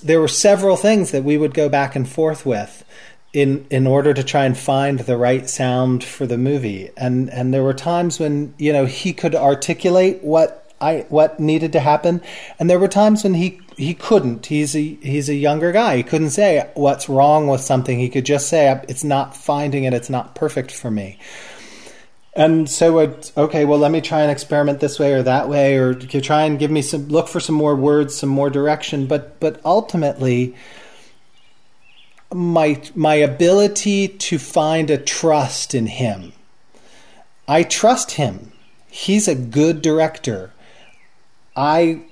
S3: there were several things that we would go back and forth with in in order to try and find the right sound for the movie. And and there were times when you know he could articulate what I what needed to happen. And there were times when he he couldn't. He's a he's a younger guy. He couldn't say what's wrong with something. He could just say it's not finding it. It's not perfect for me and so it's okay well let me try and experiment this way or that way or try and give me some look for some more words some more direction. But but ultimately my my ability to find a trust in him. I trust him. He's a good director. I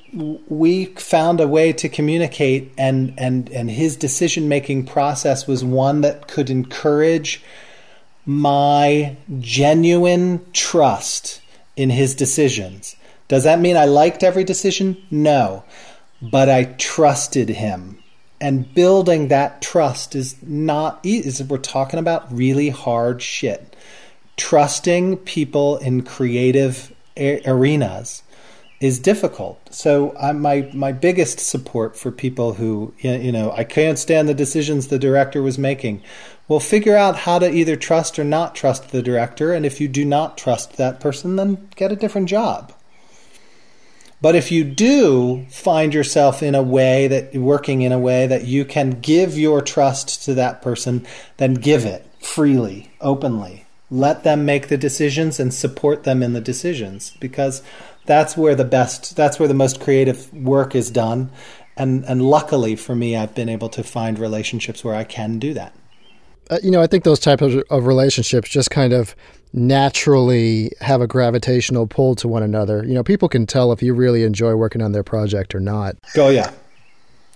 S3: we found a way to communicate and and and his decision making process was one that could encourage my genuine trust in his decisions. Does that mean I liked every decision? No. But I trusted him. And building that trust is not easy. We're talking about really hard shit. Trusting people in creative arenas is difficult. So my my biggest support for people who you know I can't stand the decisions the director was making. Well, figure out how to either trust or not trust the director, and if you do not trust that person, then get a different job. But if you do find yourself in a way that working in a way that you can give your trust to that person, then give it freely, openly. Let them make the decisions and support them in the decisions because that's where the best that's where the most creative work is done and and luckily for me I've been able to find relationships where I can do that.
S2: Uh, you know, I think those types of, of, relationships just kind of naturally have a gravitational pull to one another. You know, people can tell if you really enjoy working on their project or not.
S3: Oh yeah.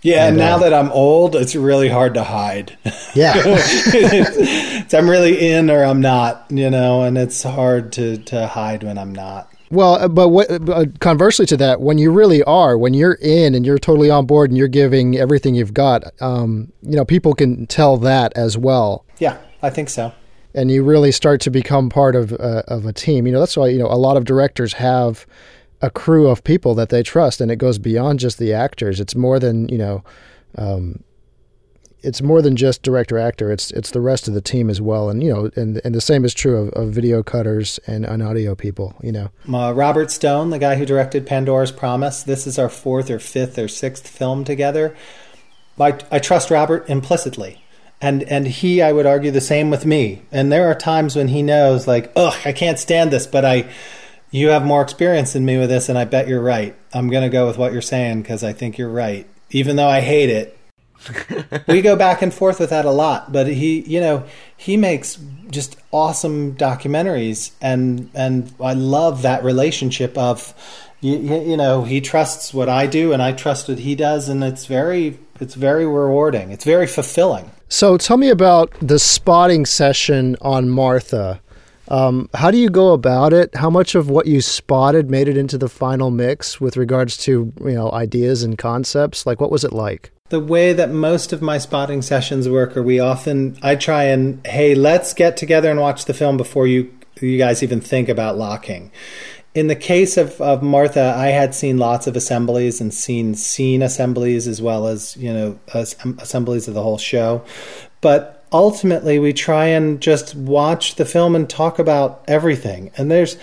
S3: Yeah, and, now uh, that I'm old, it's really hard to hide.
S2: Yeah.
S3: I'm really in or I'm not, you know, and it's hard to, to hide when I'm not.
S2: Well, uh, but what, uh, conversely to that, when you really are, when you're in and you're totally on board and you're giving everything you've got, um, you know, people can tell that as well.
S3: Yeah, I think so.
S2: And you really start to become part of uh, of a team. You know, that's why you know a lot of directors have a crew of people that they trust, and it goes beyond just the actors. It's more than you know. Um, it's more than just director actor. It's it's the rest of the team as well, and you know, and and the same is true of, of video cutters and, and audio people. You know,
S3: uh, Robert Stone, the guy who directed Pandora's Promise. This is our fourth or fifth or sixth film together. I, I trust Robert implicitly, and and he, I would argue, the same with me. And there are times when he knows, like, ugh, I can't stand this, but I. You have more experience than me with this, and I bet you're right. I'm going to go with what you're saying because I think you're right. Even though I hate it, we go back and forth with that a lot, but he, you know, he makes just awesome documentaries, and and I love that relationship of, you, you know, he trusts what I do, and I trust what he does, and it's very, it's very rewarding. It's very fulfilling.
S2: So tell me about the spotting session on Martha. Um, how do you go about it? How much of what you spotted made it into the final mix with regards to you know ideas and concepts? Like, what was it like?
S3: The way that most of my spotting sessions work are we often I try and hey let's get together and watch the film before you you guys even think about locking. In the case of, of Martha, I had seen lots of assemblies and seen scene assemblies as well as you know um, assemblies of the whole show, but ultimately we try and just watch the film and talk about everything. And there's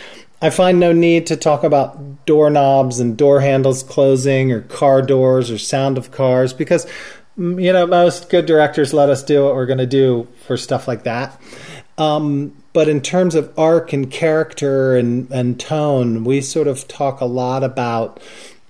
S3: I find no need to talk about doorknobs and door handles closing or car doors or sound of cars because mm, you know most good directors let us do what we're going to do for stuff like that. Um, but in terms of arc and character and, and tone, we sort of talk a lot about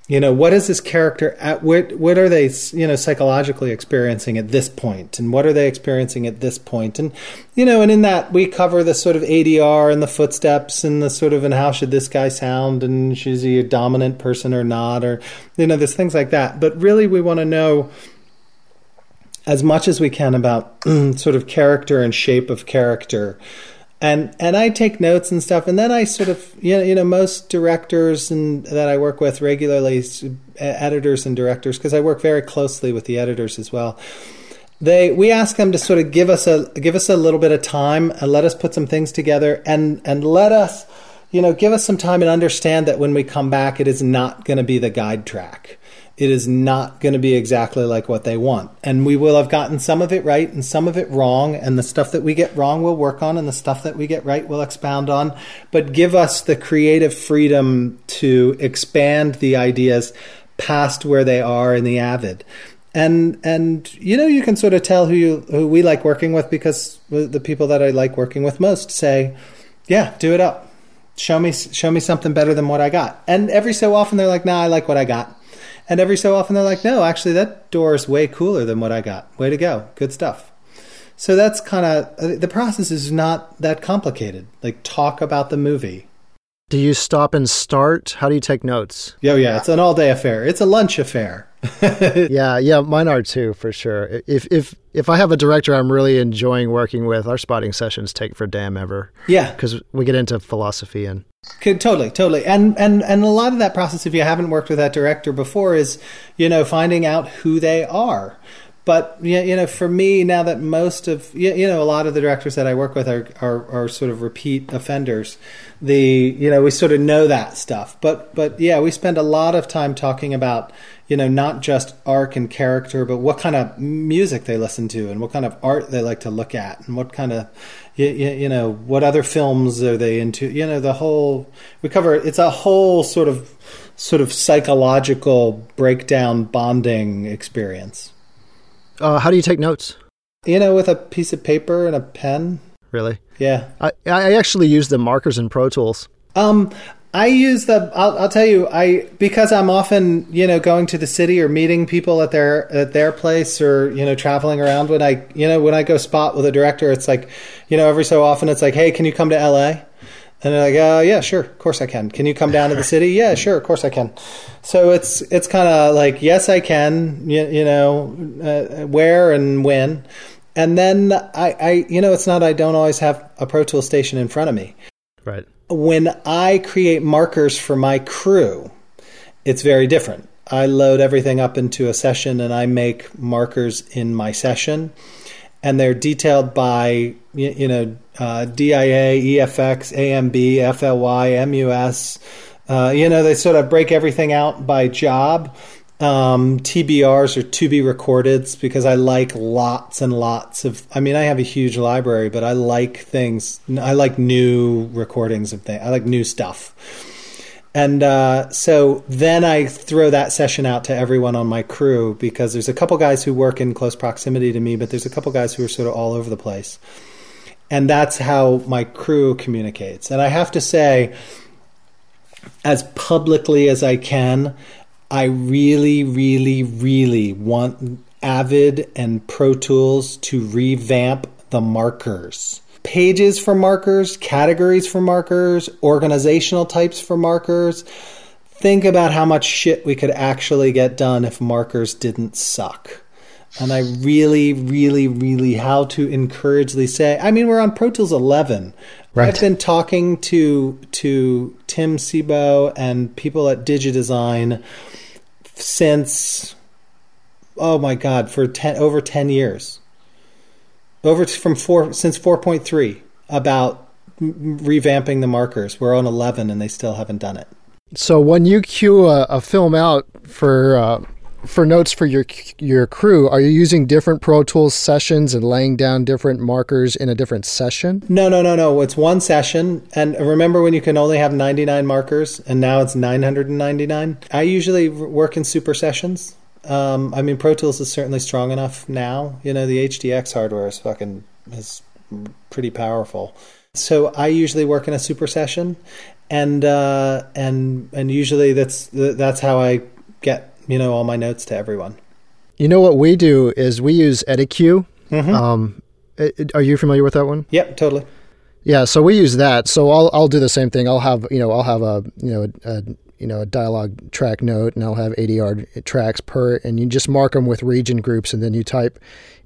S3: you know what is this character at what what are they you know psychologically experiencing at this point? And what are they experiencing at this point? And you know and in that we cover the sort of ADR and the footsteps and the sort of and how should this guy sound? And is he a dominant person or not? Or you know there's things like that. But really we want to know as much as we can about sort of character and shape of character and and I take notes and stuff, and then I sort of you know you know most directors and that I work with regularly, editors and directors, because I work very closely with the editors as well. They we ask them to sort of give us a give us a little bit of time and let us put some things together and and let us you know give us some time and understand that when we come back, it is not going to be the guide track it is not going to be exactly like what they want. And we will have gotten some of it right and some of it wrong. And the stuff that we get wrong, we'll work on, and the stuff that we get right, we'll expound on. But give us the creative freedom to expand the ideas past where they are in the avid. And and you know you can sort of tell who you who we like working with because the people that I like working with most say, yeah, do it up. Show me show me something better than what I got. And every so often they're like, nah, I like what I got and every so often they're like, no, actually, that door is way cooler than what I got. Way to go. Good stuff. So that's kind of uh, the process is not that complicated. Like, talk about the movie.
S2: Do you stop and start? How do you take notes?
S3: Yeah, yeah, it's an all day affair. It's a lunch affair.
S2: yeah, yeah, mine are too for sure. If if if I have a director I'm really enjoying working with, our spotting sessions take for damn ever.
S3: Yeah,
S2: because we get into philosophy and
S3: Could, totally, totally, and and and a lot of that process, if you haven't worked with that director before, is you know finding out who they are. But you know, for me now that most of you know a lot of the directors that I work with are, are are sort of repeat offenders. The you know we sort of know that stuff. But but yeah, we spend a lot of time talking about you know not just arc and character, but what kind of music they listen to and what kind of art they like to look at and what kind of you, you know what other films are they into. You know the whole we cover it's a whole sort of sort of psychological breakdown bonding experience.
S2: Uh, how do you take notes?
S3: You know, with a piece of paper and a pen.
S2: Really?
S3: Yeah.
S2: I I actually use the markers in Pro Tools.
S3: Um, I use the. I'll, I'll tell you. I because I'm often you know going to the city or meeting people at their at their place or you know traveling around. When I you know when I go spot with a director, it's like you know every so often it's like, hey, can you come to L.A. And they're like, uh, yeah, sure, of course I can. Can you come down to the city? Yeah, sure, of course I can. So it's it's kind of like, yes, I can. You, you know, uh, where and when, and then I, I, you know, it's not. I don't always have a Pro Tool station in front of me.
S2: Right.
S3: When I create markers for my crew, it's very different. I load everything up into a session and I make markers in my session, and they're detailed by you, know uh, DIA, EFX, AMB, FLY, MUS. Uh, you know, they sort of break everything out by job. Um, TBRs are to be recorded because I like lots and lots of. I mean, I have a huge library, but I like things. I like new recordings of things. I like new stuff. And uh, so then I throw that session out to everyone on my crew because there's a couple guys who work in close proximity to me, but there's a couple guys who are sort of all over the place and that's how my crew communicates. And I have to say, as publicly as I can, I really, really, really want Avid and Pro Tools to revamp the markers. Pages for markers, categories for markers, organizational types for markers. Think about how much shit we could actually get done if markers didn't suck and I really, really, really how to encouragely say. I mean, we're on Pro Tools 11.
S2: Right.
S3: I've been talking to to Tim Sebo and people at DigiDesign since oh my god for 10 over 10 years over from 4 since 4.3 about revamping the markers we're on 11 and they still haven't done it
S2: so when you cue a, a film out for uh, for notes for your your crew, are you using different Pro Tools sessions and laying down different markers in a different session?
S3: No, no, no, no. It's one session. And remember when you can only have 99 markers and now it's 999? I usually work in super sessions. Um, I mean, Pro Tools is certainly strong enough now. You know, the HDX hardware is fucking is pretty powerful. So I usually work in a super session, and uh, and and usually that's that's how I get you know all my notes to everyone.
S2: You know what we do is we use Edicue. Mm-hmm. Um, are you familiar with that one?
S3: Yep, totally.
S2: Yeah, so we use that. So I'll I'll do the same thing. I'll have you know I'll have a you know a, a you know a dialogue track note, and I'll have ADR tracks per, and you just mark them with region groups, and then you type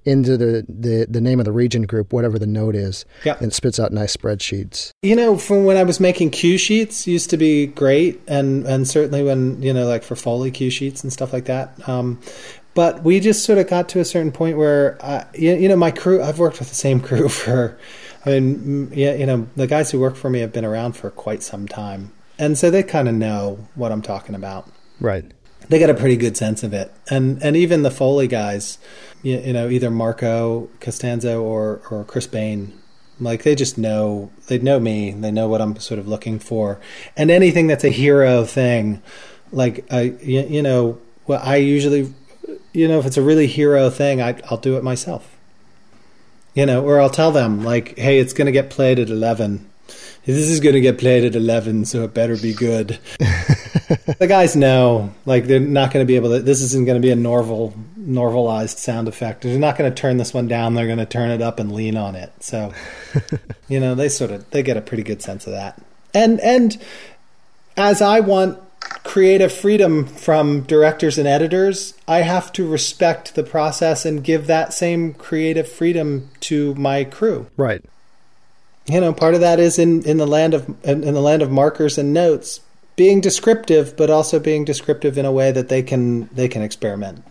S2: into the, the, the name of the region group, whatever the note is,
S3: yeah.
S2: and it spits out nice spreadsheets.
S3: You know, from when I was making cue sheets, used to be great, and and certainly when you know, like for Foley cue sheets and stuff like that. Um, but we just sort of got to a certain point where, you, you know, my crew. I've worked with the same crew for, I mean, yeah, you know, the guys who work for me have been around for quite some time, and so they kind of know what I'm talking about.
S2: Right.
S3: They got a pretty good sense of it, and and even the Foley guys you, you know, either Marko Costanzo or, or Chris Bain. Like they just know, they know me. They know what I'm sort of looking for, and anything that's a hero thing, like I, you, you know, well, I usually, you know, if it's a really hero thing, I, I'll do it myself. You know, or I'll tell them like, hey, it's going to get played at eleven this is going to get played at 11 so it better be good the guys know like they're not going to be able to this isn't going to be a normal normalized sound effect they're not going to turn this one down they're going to turn it up and lean on it so you know they sort of they get a pretty good sense of that and and as I want creative freedom from directors and editors, I have to respect the process and give that same creative freedom to my crew.
S2: Right.
S3: You know, part of that is in, in the land of in, in the land of markers and notes, being descriptive, but also being descriptive in a way that they can they can experiment.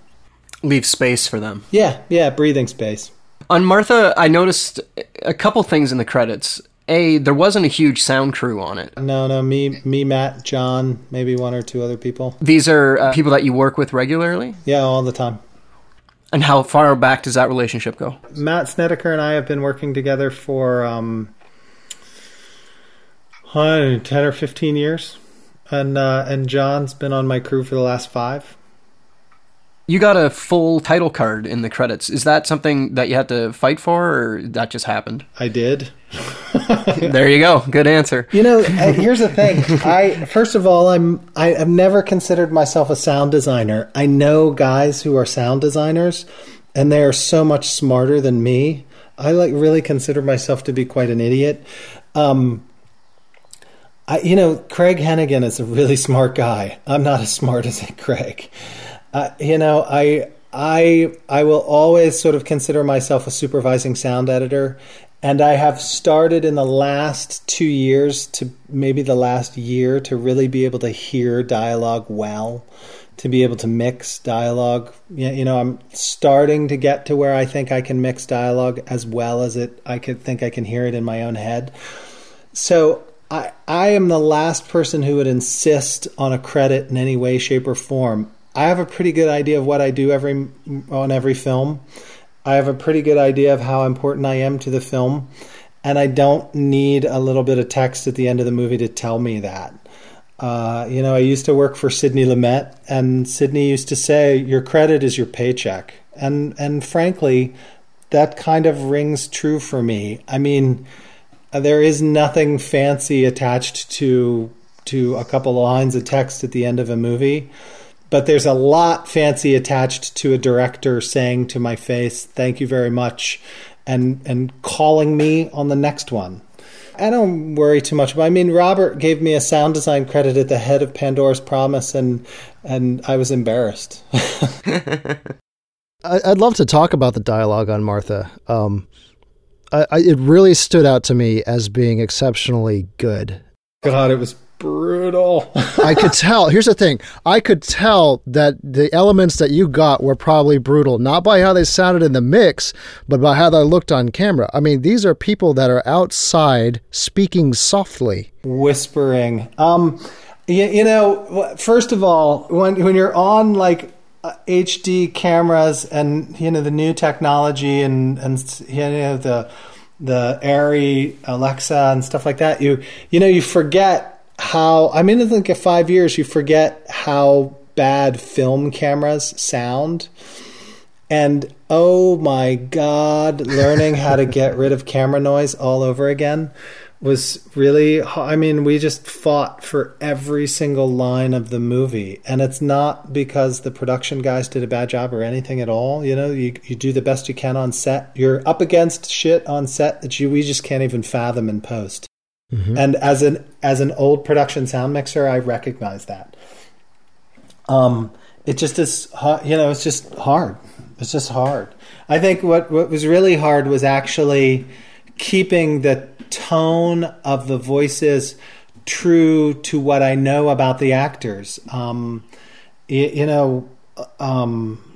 S4: Leave space for them.
S3: Yeah, yeah, breathing space.
S4: On Martha, I noticed a couple things in the credits. A, there wasn't a huge sound crew on it.
S3: No, no, me, me, Matt, John, maybe one or two other people.
S4: These are uh, people that you work with regularly?
S3: Yeah, all the time.
S4: And how far back does that relationship go?
S3: Matt Snedecor and I have been working together for um, 10 or 15 years. And, uh, and John's been on my crew for the last five.
S4: You got a full title card in the credits. Is that something that you had to fight for, or that just happened?
S3: I did.
S4: there you go. Good answer.
S3: You know, uh, here's the thing. I first of all, I'm I, have never considered myself a sound designer. I know guys who are sound designers, and they are so much smarter than me. I like really consider myself to be quite an idiot. Um, I, you know, Craig Henighan is a really smart guy. I'm not as smart as Craig. Uh, you know, I I I will always sort of consider myself a supervising sound editor, and I have started in the last two years to maybe the last year to really be able to hear dialogue well, to be able to mix dialogue. You know, I'm starting to get to where I think I can mix dialogue as well as it I could think I can hear it in my own head. So I I am the last person who would insist on a credit in any way, shape, or form. I have a pretty good idea of what I do every on every film. I have a pretty good idea of how important I am to the film, and I don't need a little bit of text at the end of the movie to tell me that. Uh, you know, I used to work for Sidney Lumet, and Sidney used to say, "Your credit is your paycheck," and and frankly, that kind of rings true for me. I mean, there is nothing fancy attached to to a couple lines of text at the end of a movie but there's a lot fancy attached to a director saying to my face, "Thank you very much," and and calling me on the next one. I don't worry too much. But I mean, Robert gave me a sound design credit at the head of Pandora's Promise, and and I was embarrassed.
S2: I'd love to talk about the dialogue on Martha. Um, I, I, it really stood out to me as being exceptionally good.
S3: God, it was brutal.
S2: I could tell. Here's the thing. I could tell that the elements that you got were probably brutal, not by how they sounded in the mix, but by how they looked on camera. I mean, these are people that are outside speaking softly,
S3: whispering. Um, you, you know, first of all, when when you're on like uh, HD cameras and you know the new technology and and you know the the Arri Alexa and stuff like that, you you know you forget how I mean, in like five years, you forget how bad film cameras sound. And oh my God, learning how to get rid of camera noise all over again was really, I mean, we just fought for every single line of the movie. And it's not because the production guys did a bad job or anything at all. You know, you, you do the best you can on set. You're up against shit on set that you, we just can't even fathom in post. Mm-hmm. And as an as an old production sound mixer, I recognize that. Um, it just is, you know, it's just hard. It's just hard. I think what what was really hard was actually keeping the tone of the voices true to what I know about the actors. Um, you, you know, um,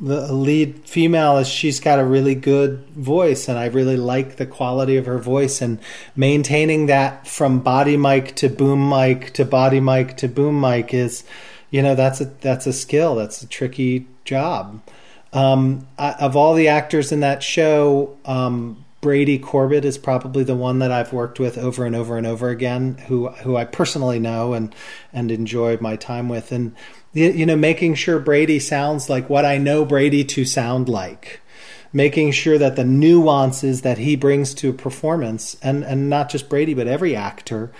S3: the lead female is she's got a really good voice and I really like the quality of her voice and maintaining that from body mic to boom mic to body mic to boom mic is you know that's a that's a skill that's a tricky job um, I, of all the actors in that show um, Brady Corbet is probably the one that I've worked with over and over and over again who who I personally know and and enjoy my time with. And you know, making sure Brady sounds like what I know Brady to sound like, making sure that the nuances that he brings to performance, and, and not just Brady, but every actor,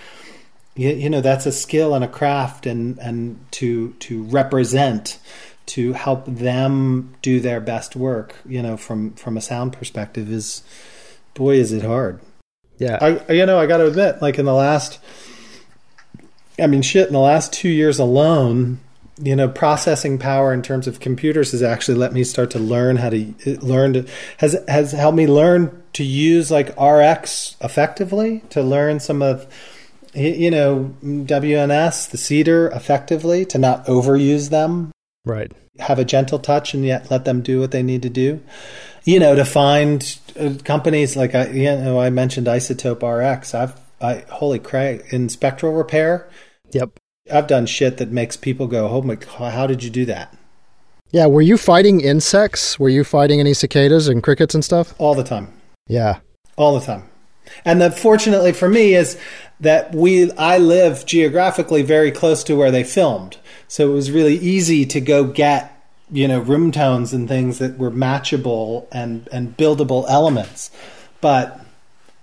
S3: you, you know, that's a skill and a craft, and, and to, to represent, to help them do their best work, you know, from, from a sound perspective is, boy, is it hard.
S2: Yeah.
S3: I, you know, I got to admit, like in the last I mean, shit, in the last two years alone, you know, processing power in terms of computers has actually let me start to learn how to learn to has has helped me learn to use like RX effectively to learn some of you know WNS the Cedar effectively to not overuse them
S2: Right.
S3: have a gentle touch and yet let them do what they need to do you know to find uh, companies like I you know I mentioned iZotope RX I've I holy crap in spectral repair
S2: Yep.
S3: I've done shit that makes people go oh my god how did you do that
S2: Yeah. Were you fighting insects? Were you fighting any cicadas and crickets and stuff?
S3: all the time
S2: Yeah.
S3: all the time. And the fortunately for me is that we I live geographically very close to where they filmed. So it was really easy to go get, you know, room tones and things that were matchable and and buildable elements. But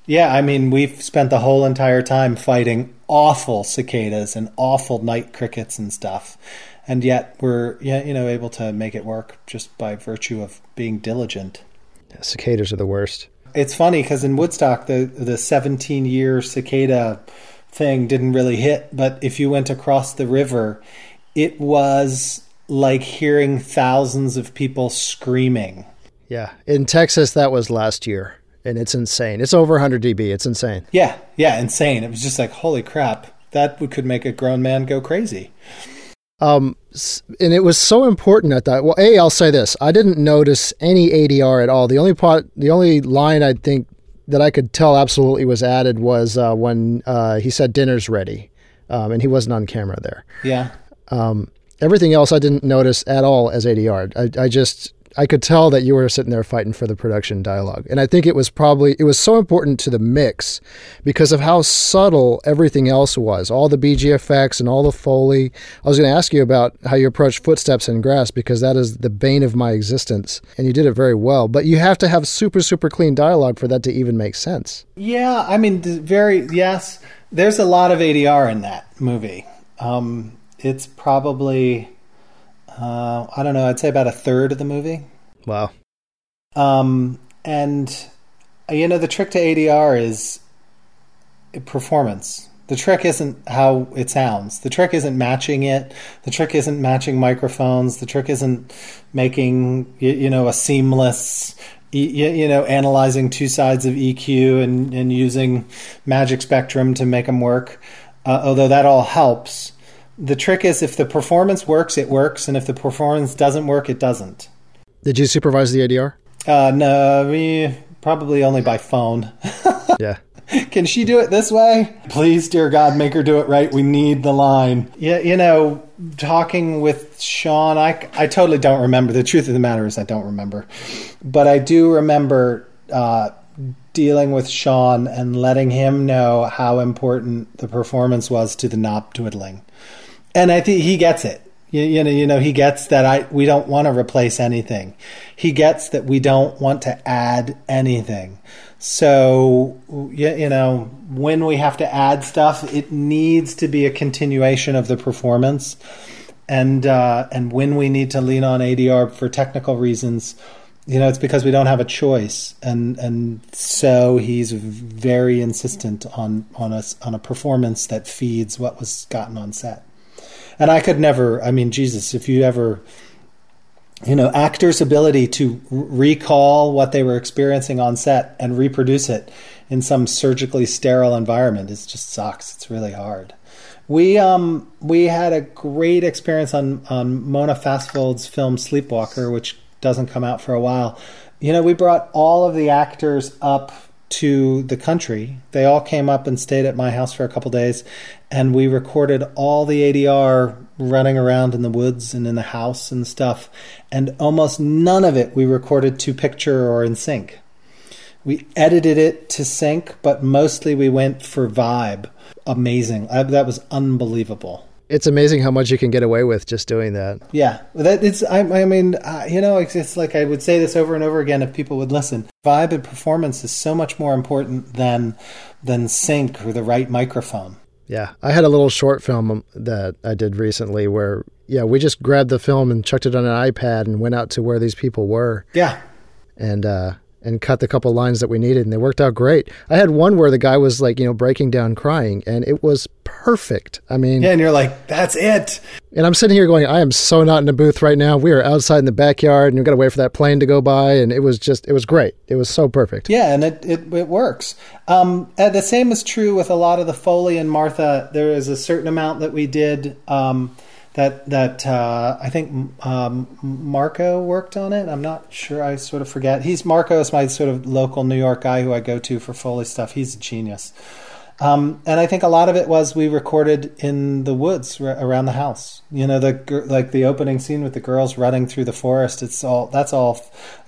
S3: yeah, I mean, we've spent the whole entire time fighting awful cicadas and awful night crickets and stuff. And yet we're yeah, you know, able to make it work just by virtue of being diligent.
S2: Yeah, cicadas are the worst.
S3: It's funny because in Woodstock, the the 17 year cicada thing didn't really hit, but if you went across the river, it was like hearing thousands of people screaming.
S2: Yeah. In Texas, that was last year, and it's insane. It's over 100 dB. It's insane.
S3: Yeah, yeah, insane. It was just like, holy crap, that could make a grown man go crazy.
S2: Um, and it was so important at that. Well, a, I'll say this: I didn't notice any ADR at all. The only part, the only line I think that I could tell absolutely was added was uh, when uh, he said dinner's ready, um, and he wasn't on camera there.
S3: Yeah,
S2: Everything else I didn't notice at all as ADR. I, I just I could tell that you were sitting there fighting for the production dialogue, and I think it was probably it was so important to the mix because of how subtle everything else was. All the BG effects and all the foley. I was going to ask you about how you approach footsteps and grass because that is the bane of my existence, and you did it very well. But you have to have super super clean dialogue for that to even make sense.
S3: yeah. I mean, very yes. There's a lot of ADR in that movie. Um, it's probably uh, I don't know. I'd say about a third of the movie.
S2: Wow.
S3: Um, and uh, you know, the trick to ADR is performance. The trick isn't how it sounds. The trick isn't matching it. The trick isn't matching microphones. The trick isn't making you, you know a seamless. y- y- You know, analyzing two sides of EQ and, and using Magic Spectrum to make them work. Uh, although that all helps, the trick is if the performance works, it works, and if the performance doesn't work, it doesn't.
S2: Did you supervise the ADR?
S3: Uh, no, we probably only by phone.
S2: Yeah.
S3: Can she do it this way? Please, dear God, make her do it right. We need the line. Yeah, you know, talking with Sean, I, I totally don't remember. The truth of the matter is, I don't remember. But I do remember uh, dealing with Sean and letting him know how important the performance was to the knob twiddling. And I think he gets it. You, you know, you know, he gets that I we don't want to replace anything. He gets that we don't want to add anything. So, you, you know, when we have to add stuff, it needs to be a continuation of the performance. And uh, and when we need to lean on ADR for technical reasons, you know, it's because we don't have a choice. And and so he's very insistent on on us on a performance that feeds what was gotten on set. And I could never. I mean, Jesus, if you ever you know, actors' ability to recall what they were experiencing on set and reproduce it in some surgically sterile environment is just sucks. It's really hard. We um we had a great experience on on Mona Fastvold's film Sleepwalker, which doesn't come out for a while. You know, we brought all of the actors up to the country. They all came up and stayed at my house for a couple days, and we recorded all the ADR running around in the woods and in the house and stuff. And almost none of it we recorded to picture or in sync. We edited it to sync, but mostly we went for vibe. Amazing. I, that was unbelievable.
S2: It's amazing how much you can get away with just doing that.
S3: Yeah, that it's. I, I mean, uh, you know, it's, it's like I would say this over and over again if people would listen. Vibe and performance is so much more important than than sync or the right microphone.
S2: Yeah, I had a little short film that I did recently where, yeah, we just grabbed the film and chucked it on an iPad and went out to where these people were,
S3: Yeah,
S2: and uh, and cut the couple lines that we needed, and they worked out great. I had one where the guy was like, you know, breaking down crying, and it was perfect. I mean,
S3: Yeah, and you're like, that's it.
S2: and I'm sitting here going, I am so not in the booth right now. We are outside in the backyard, and we've got to wait for that plane to go by, and it was just, it was great. It was so perfect.
S3: Yeah, and it, it, it works. Um, the same is true with a lot of the Foley and Martha. There is a certain amount that we did um, that that uh, I think um, Marko worked on it. I'm not sure. I sort of forget. He's Marko is my sort of local New York guy who I go to for Foley stuff. He's a genius. Um, and I think a lot of it was we recorded in the woods r- around the house. You know, the like the opening scene with the girls running through the forest. It's all that's all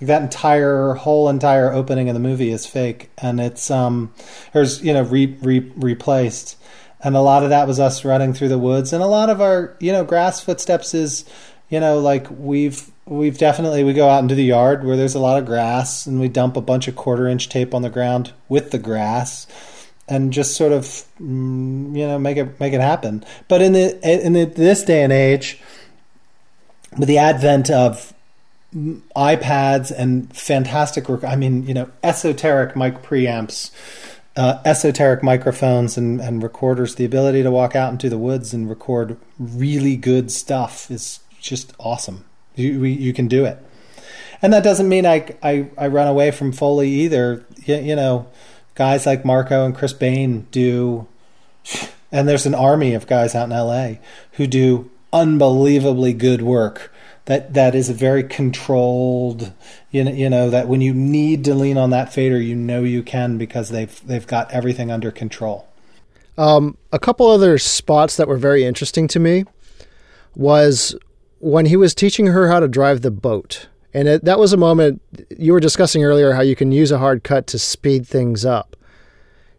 S3: like that entire whole entire opening of the movie is fake, and it's um, there's you know re, re, replaced, and a lot of that was us running through the woods, and a lot of our you know grass footsteps is you know like we've we've definitely we go out into the yard where there's a lot of grass, and we dump a bunch of quarter inch tape on the ground with the grass and just sort of mm, you know make it make it happen. But in the in the, this day and age, with the advent of iPads and fantastic work, I mean, you know, esoteric mic preamps, uh, esoteric microphones, and, and recorders, the ability to walk out into the woods and record really good stuff is just awesome. You we, you can do it, and that doesn't mean I I, I run away from Foley either. You, you know guys like Marko and Chris Bain do, and there's an army of guys out in LA who do unbelievably good work. That that is a very controlled, you know, you know that when you need to lean on that fader, you know you can because they've they've got everything under control.
S2: Um, a couple other spots that were very interesting to me was when he was teaching her how to drive the boat. And it, that was a moment you were discussing earlier how you can use a hard cut to speed things up.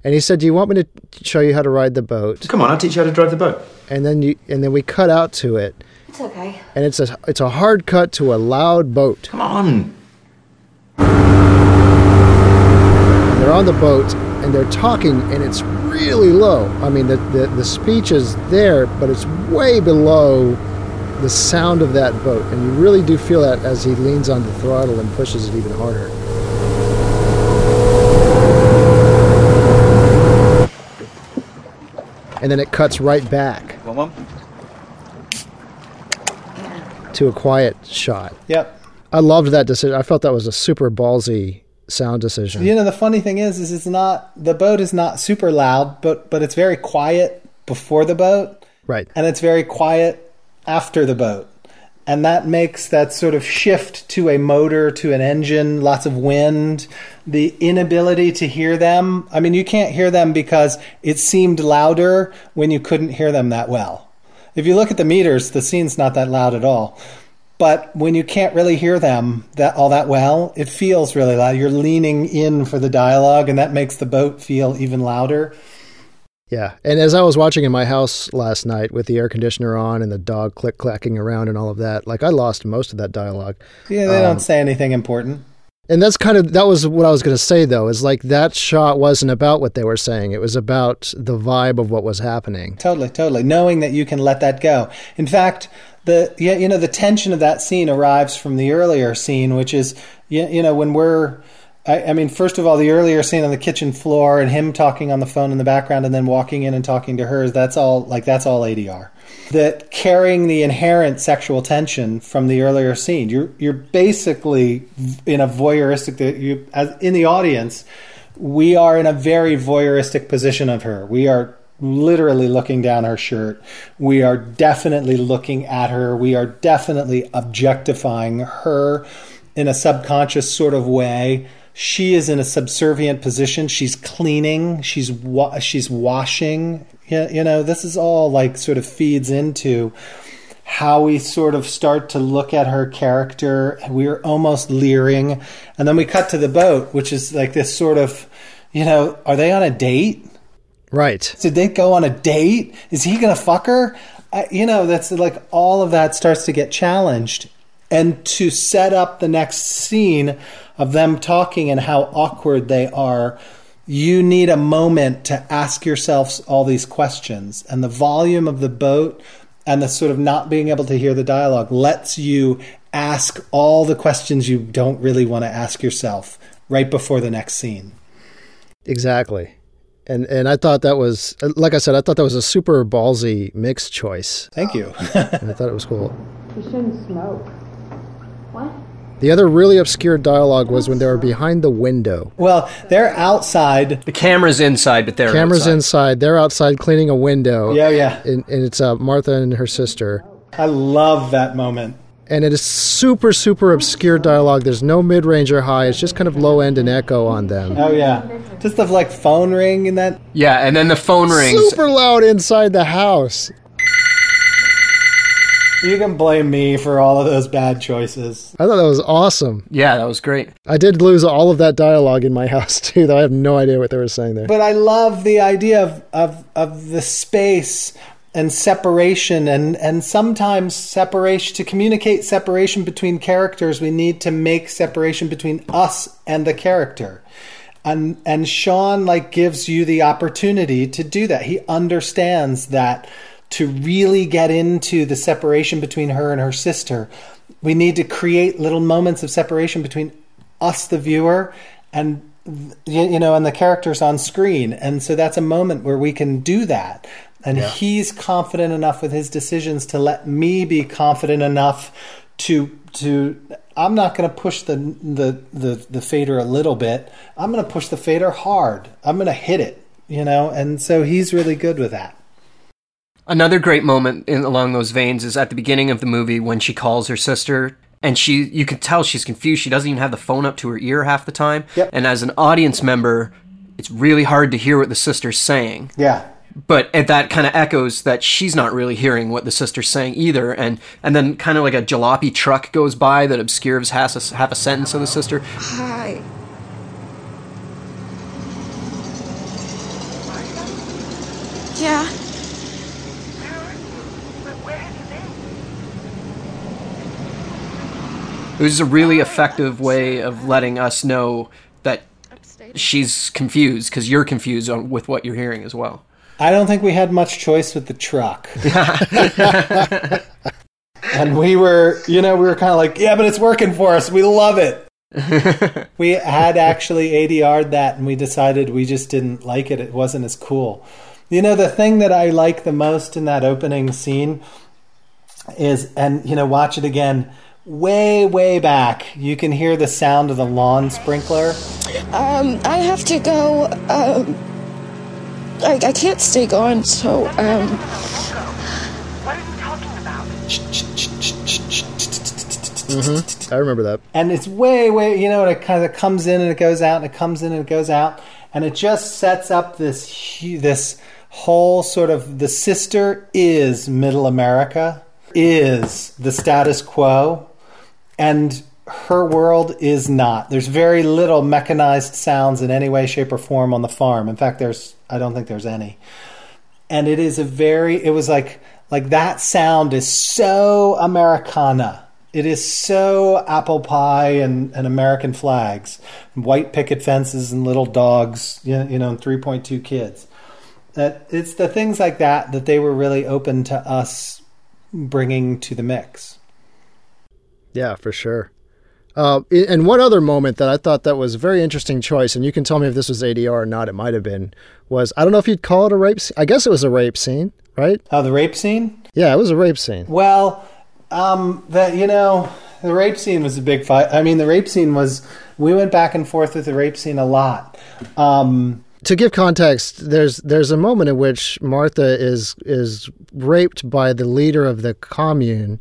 S2: And he said, "Do you want me to show you how to ride the boat?"
S5: Come on, I'll teach you how to drive the boat.
S2: And then you and then we cut out to it,
S6: It's okay.
S2: and it's a it's a hard cut to a loud boat.
S5: Come on.
S2: And they're on the boat and they're talking, and it's really low. I mean, the the, the speech is there, but it's way below the sound of that boat, and you really do feel that as he leans on the throttle and pushes it even harder. And then it cuts right back
S5: One, one.
S2: To a quiet shot.
S3: Yep.
S2: I loved that decision. I felt that was a super ballsy sound decision.
S3: You know the funny thing is, is it's not the boat is not super loud, but but it's very quiet before the boat.
S2: Right.
S3: and it's very quiet after the boat. And that makes that sort of shift to a motor, to an engine, lots of wind, the inability to hear them. I mean, you can't hear them because it seemed louder when you couldn't hear them that well. If you look at the meters, the scene's not that loud at all. But when you can't really hear them that all that well, it feels really loud. You're leaning in for the dialogue, and that makes the boat feel even louder.
S2: Yeah, and as I was watching in my house last night with the air conditioner on and the dog click clacking around and all of that, like I lost most of that dialogue.
S3: Yeah, they don't um, say anything important.
S2: And that's kind of that was what I was going to say though. Is like that shot wasn't about what they were saying. It was about the vibe of what was happening.
S3: Totally, totally. Knowing that you can let that go. In fact, the yeah, you know, the tension of that scene arrives from the earlier scene, which is you, know when we're. I, I mean, first of all, the earlier scene on the kitchen floor and him talking on the phone in the background, and then walking in and talking to her. That's all like that's all ADR. That carrying the inherent sexual tension from the earlier scene. You're you're basically in a voyeuristic. that You as in the audience, we are in a very voyeuristic position of her. We are literally looking down her shirt. We are definitely looking at her. We are definitely objectifying her in a subconscious sort of way. She is in a subservient position. She's cleaning. She's wa- she's washing. You you know, this is all like sort of feeds into how we sort of start to look at her character. We're almost leering. And then we cut to the boat, which is like this sort of, you know, are they on a date?
S2: Right.
S3: Did they go on a date? Is he going to fuck her? I, you know, that's like all of that starts to get challenged. And to set up the next scene of them talking and how awkward they are, you need a moment to ask yourselves all these questions. And the volume of the boat and the sort of not being able to hear the dialogue lets you ask all the questions you don't really want to ask yourself right before the next scene.
S2: Exactly. And and I thought that was like I said, I thought that was a super ballsy mix choice.
S3: Thank you.
S2: And I thought it was cool.
S5: You shouldn't smoke. What?
S2: The other really obscure dialogue was when they were behind the window.
S3: well, they're outside.
S4: The camera's inside, but they're
S2: Cameras
S4: outside.
S2: inside. They're outside cleaning a window.
S3: Yeah, yeah.
S2: And, and it's uh, Martha and her sister.
S3: I love that moment.
S2: And it is super, super obscure dialogue. There's no mid range or high. It's just kind of low end and echo on them.
S3: Oh yeah, just the like phone ring and that.
S4: Yeah, and then the phone rings.
S2: Super loud inside the house.
S3: You can blame me for all of those bad choices.
S2: I thought that was awesome.
S4: Yeah, that was great.
S2: I did lose all of that dialogue in my house too, though I have no idea what they were saying there.
S3: But I love the idea of of, of the space and separation and, and sometimes separation to communicate separation between characters we need to make separation between us and the character and and Sean like gives you the opportunity to do that he understands that to really get into the separation between her and her sister we need to create little moments of separation between us the viewer and you, know and the characters on screen and so that's a moment where we can do that and he's confident enough with his decisions to let me be confident enough to to I'm not going to push the, the the the fader a little bit. I'm going to push the fader hard. I'm going to hit it, you know. And so he's really good with that.
S4: Another great moment in, along those veins is at the beginning of the movie when she calls her sister and she you can tell she's confused. She doesn't even have the phone up to her ear half the time.
S3: Yep.
S4: And as an audience member, it's really hard to hear what the sister's saying.
S3: Yeah.
S4: But that kind of echoes that she's not really hearing what the sister's saying either. And and then kind of like a jalopy truck goes by that obscures half a, half a sentence of the sister.
S5: Hi. Yeah.
S4: It was a really effective way of letting us know that she's confused because you're confused on, with what you're hearing as well.
S3: I don't think we had much choice with the truck. and we were, you know, we were kind of like, yeah, but it's working for us. We love it. we had actually ADR'd that and we decided we just didn't like it. It wasn't as cool. You know, the thing that I like the most in that opening scene is, and, you know, watch it again, way, way back, you can hear the sound of the lawn sprinkler.
S5: Um, I have to go. Um, I, I can't stay gone, so, um,
S1: What are you talking about?
S2: I remember that.
S3: and it's way way you know and it kind of comes in and it goes out and it comes in and it goes out and it just sets up this this whole sort of the sister is middle america is the status quo and her world is not. There's very little mechanized sounds in any way shape or form on the farm. In fact there's i don't think there's any. And it is a very it was like like that sound is so americana. It is so apple pie and, and american flags. White picket fences and little dogs you know, and 3.2 kids. That it's the things like that that they were really open to us bringing to the mix
S2: Yeah, for sure. Uh, and one other moment that I thought that was a very interesting choice, and you can tell me if this was ADR or not. It might have been. Was I don't know if you'd call it a rape. scene. I guess it was a rape scene, right?
S3: oh the rape scene
S2: Yeah, it was a rape scene.
S3: Well, um, that you know, the rape scene was a big fight. I mean, the rape scene was. We went back and forth with the rape scene a lot. Um,
S2: To give context, there's there's a moment in which Martha is is raped by the leader of the commune.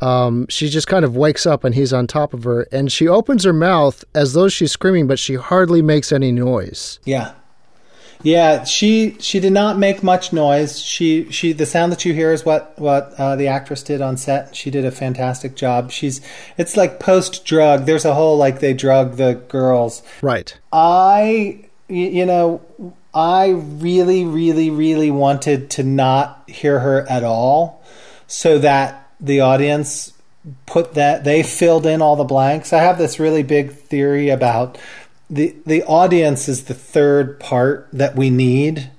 S2: Um, she just kind of wakes up and he's on top of her, and she opens her mouth as though she's screaming, but she hardly makes any noise.
S3: yeah, yeah. She she did not make much noise. She she the sound that you hear is what what uh, the actress did on set. She did a fantastic job. She's it's like post drug. There's a whole like they drug the girls.
S2: Right.
S3: i you know, I really, really, really wanted to not hear her at all so that the audience put that, they filled in all the blanks. I have this really big theory about the, the audience is the third part that we need.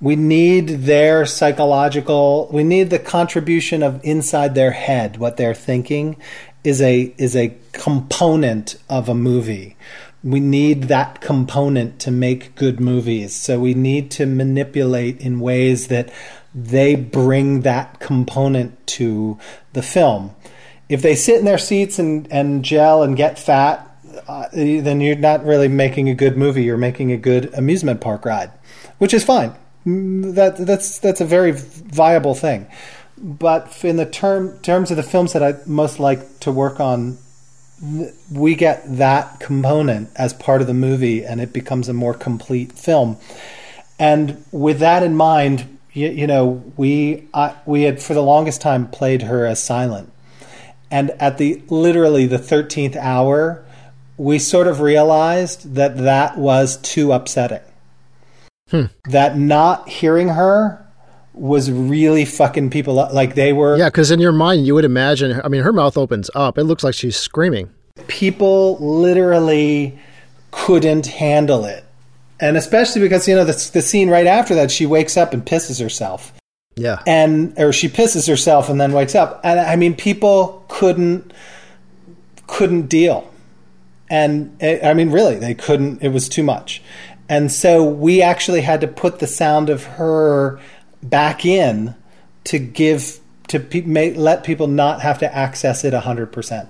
S3: We need their psychological, we need the contribution of inside their head, what they're thinking is a, is a component of a movie We need that component to make good movies. So we need to manipulate in ways that they bring that component to the film. If they sit in their seats and, and gel and get fat, uh, then you're not really making a good movie. You're making a good amusement park ride, which is fine. Mm, That that's that's a very viable thing. But in the term terms of the films that I most like to work on, we get that component as part of the movie, and it becomes a more complete film. And with that in mind, you, you know, we I, we had for the longest time played her as silent, and at the literally the thirteenth hour, we sort of realized that that was too upsetting. Hmm. That not hearing her was really fucking people up. Like they were
S2: Yeah, because in your mind, you would imagine. I mean, her mouth opens up. It looks like she's screaming.
S3: people literally couldn't handle it. And especially because you know the, the scene right after that, she wakes up and pisses herself,
S2: Yeah.
S3: and or she pisses herself and then wakes up. And I mean, people couldn't couldn't deal, and it, I mean, really, they couldn't. It was too much, and so we actually had to put the sound of her back in to give to pe- let people not have to access it hundred percent.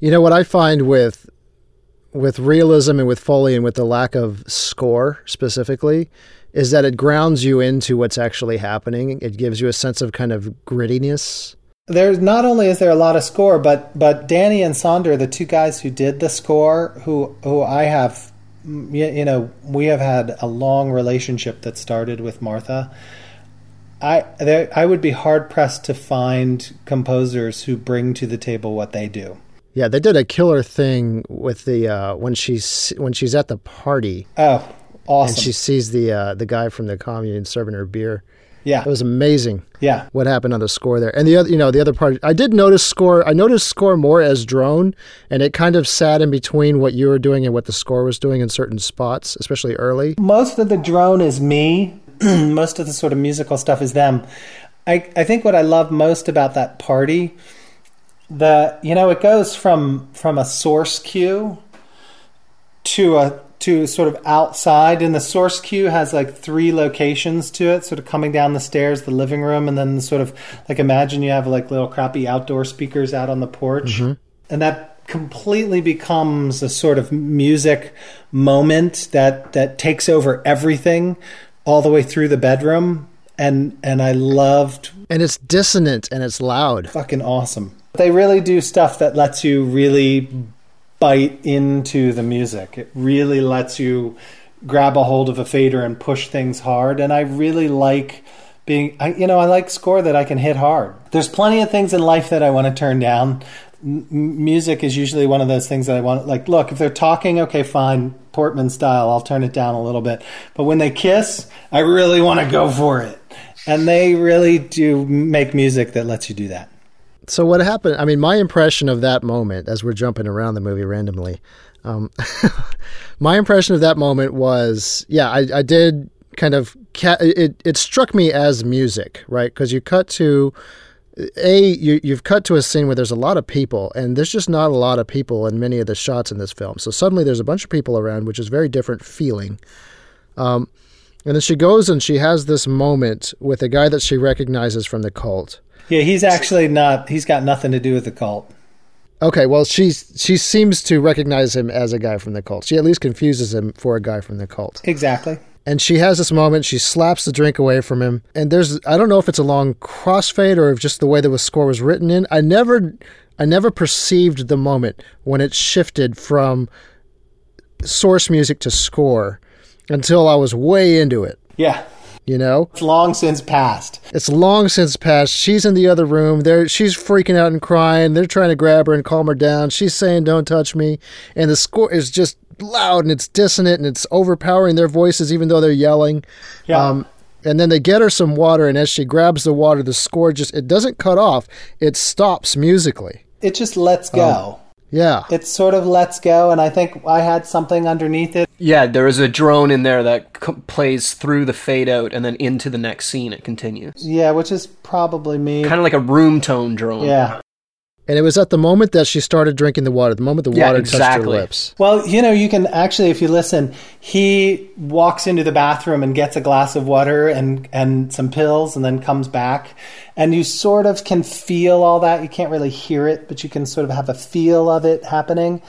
S2: You know what I find with with realism and with Foley and with the lack of score specifically is that it grounds you into what's actually happening. It gives you a sense of kind of grittiness.
S3: There's not only is there a lot of score, but but Danny and Saunder, the two guys who did the score, who who I have, mm, you, know, we have had a long relationship that started with Martha. I there, I would be hard pressed to find composers who bring to the table what they do.
S2: Yeah, they did a killer thing with the uh, when she's when she's at the party
S3: Oh, awesome!
S2: and she sees the uh, the guy from the commune serving her beer.
S3: yeah,
S2: It was amazing
S3: yeah.
S2: what happened on the score there. And the other, you know, the other part, I did notice score. I noticed score more as drone, and it kind of sat in between what you were doing and what the score was doing in certain spots, especially early.
S3: most of the drone is me. most of the sort of musical stuff is them. I, I think what I love most about that party, the you know, it goes from from a source cue to a to sort of outside and the source cue has like three locations to it sort of coming down the stairs the living room and then sort of like imagine you have like little crappy outdoor speakers out on the porch mm-hmm. and that completely becomes a sort of music moment that that takes over everything all the way through the bedroom and and I loved
S2: And it's dissonant and it's loud.
S3: fucking awesome. They really do stuff that lets you really bite into the music. It really lets you grab a hold of a fader and push things hard. And I really like being, I, you know, I like score that I can hit hard. There's plenty of things in life that I want to turn down. Music is usually one of those things that I want. Like, look, if they're talking, okay, fine, Portman style, I'll turn it down a little bit. But when they kiss, I really want to go for it. And they really do make music that lets you do that.
S2: So what happened? I mean, my impression of that moment, as we're jumping around the movie randomly, um, my impression of that moment was, yeah, I, I did kind of ca- it. It struck me as music, right? Because you cut to a you you've cut to a scene where there's a lot of people, and there's just not a lot of people in many of the shots in this film. So suddenly there's a bunch of people around, which is very different feeling. Um, and then she goes and she has this moment with a guy that she recognizes from the cult.
S3: Yeah, he's actually not. He's got nothing to do with the cult.
S2: Okay, well, she she seems to recognize him as a guy from the cult. She at least confuses him for a guy from the cult.
S3: Exactly.
S2: And she has this moment. She slaps the drink away from him, and there's I don't know if it's a long crossfade or if just the way the score was written in. I never I never perceived the moment when it shifted from source music to score until I was way into it.
S3: Yeah,
S2: You know,
S3: it's long since passed.
S2: it's long since passed. She's in the other room. There, she's freaking out and crying. They're trying to grab her and calm her down. She's saying, "Don't touch me," and the score is just loud and it's dissonant and it's overpowering their voices, even though they're yelling.
S3: Yeah.
S2: Um, and then they get her some water, and as she grabs the water, the score just it doesn't cut off. It stops musically.
S3: it just lets go.
S2: Yeah.
S3: It sort of lets go, and I think I had something underneath it.
S4: Yeah, there is a drone in there that c- plays through the fade out and then into the next scene. It continues,
S3: Yeah, which is probably me.
S4: kind of like a room tone drone.
S3: Yeah.
S2: And it was at the moment that she started drinking the water, the moment the
S4: Yeah,
S2: water touched her
S4: exactly.
S2: lips.
S3: Well, you know, you can actually, if you listen, he walks into the bathroom and gets a glass of water and and some pills, and then comes back, and you sort of can feel all that. You can't really hear it, but you can sort of have a feel of it happening.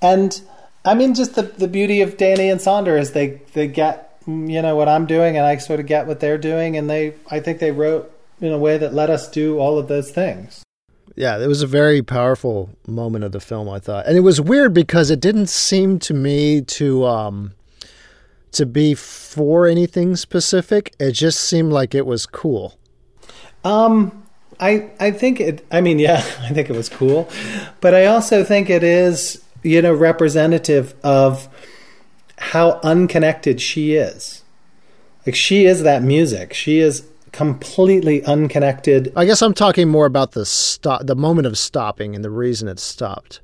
S3: And I mean, just the the beauty of Danny and Saunder is they they get you know what I'm doing, and I sort of get what they're doing, and they I think they wrote in a way that let us do all of those things.
S2: Yeah, it was a very powerful moment of the film, I thought. And it was weird because it didn't seem to me to um to be for anything specific. It just seemed like it was cool.
S3: Um, I I think it. I mean, yeah, I think it was cool, but I also think it is you know representative of how unconnected she is. Like she is that music. She is completely unconnected.
S2: I guess I'm talking more about the stop the moment of stopping and the reason it stopped.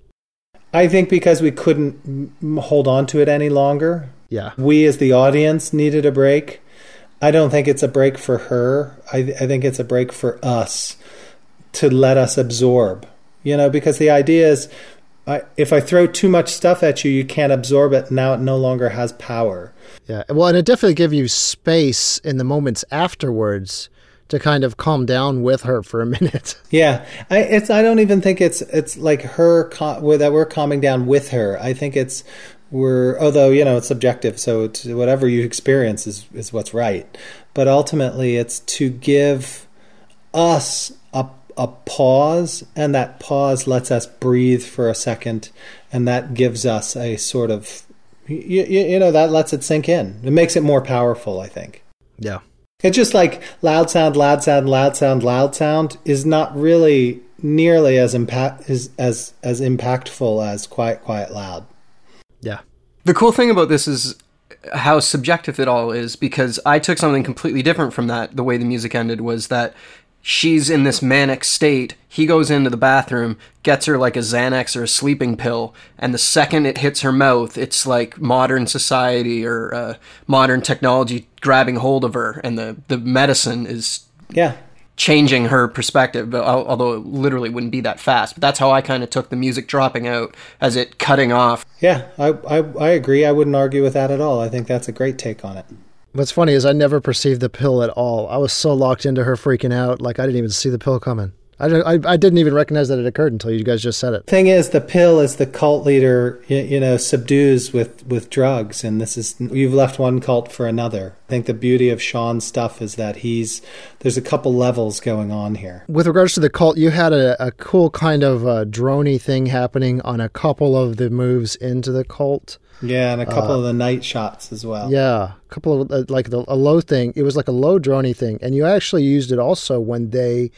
S3: I think because we couldn't m- hold on to it any longer.
S2: Yeah.
S3: We as the audience needed a break. I don't think it's a break for her. I, I think it's a break for us to let us absorb. You know, because the idea is I, if I throw too much stuff at you, you can't absorb it. Now it no longer has power.
S2: Yeah. Well, and it definitely gives you space in the moments afterwards to kind of calm down with her for a minute.
S3: Yeah, I, it's. I don't even think it's. It's like her where that we're calming down with her. I think it's we're. Although you know it's subjective, so it's, whatever you experience is is what's right. But ultimately, it's to give us a a pause, and that pause lets us breathe for a second, and that gives us a sort of. You, you, you know that lets it sink in. It makes it more powerful. I think.
S2: Yeah.
S3: It's just like loud sound, loud sound, loud sound, loud sound is not really nearly as impact as as as impactful as quiet, quiet, loud.
S2: Yeah.
S4: The cool thing about this is how subjective it all is because I took something completely different from that. The way the music ended was that she's in this manic state. He goes into the bathroom, gets her like a Xanax or a sleeping pill, and the second it hits her mouth, it's like modern society or uh, modern technology grabbing hold of her, and the, the medicine is
S3: Yeah,
S4: changing her perspective, but although it literally wouldn't be that fast. But that's how I kind of took the music dropping out as it cutting off.
S3: yeah, I, I I agree. I wouldn't argue with that at all. I think that's a great take on it.
S2: What's funny is I never perceived the pill at all. I was so locked into her freaking out, like I didn't even see the pill coming. I, don't- I, I didn't even recognize that it occurred until you guys just said it.
S3: Thing is, the pill is the cult leader, you, you know, subdues with with drugs, and this is you've left one cult for another. I think the beauty of Sean's stuff is that he's there's a couple levels going on here.
S2: With regards to the cult, you had a, a cool kind of uh, droney thing happening on a couple of the moves into the cult.
S3: Yeah, and a couple of the night shots as well.
S2: Yeah, a couple of uh, like the, a low thing. It was like a low droney thing, and you actually used it also when they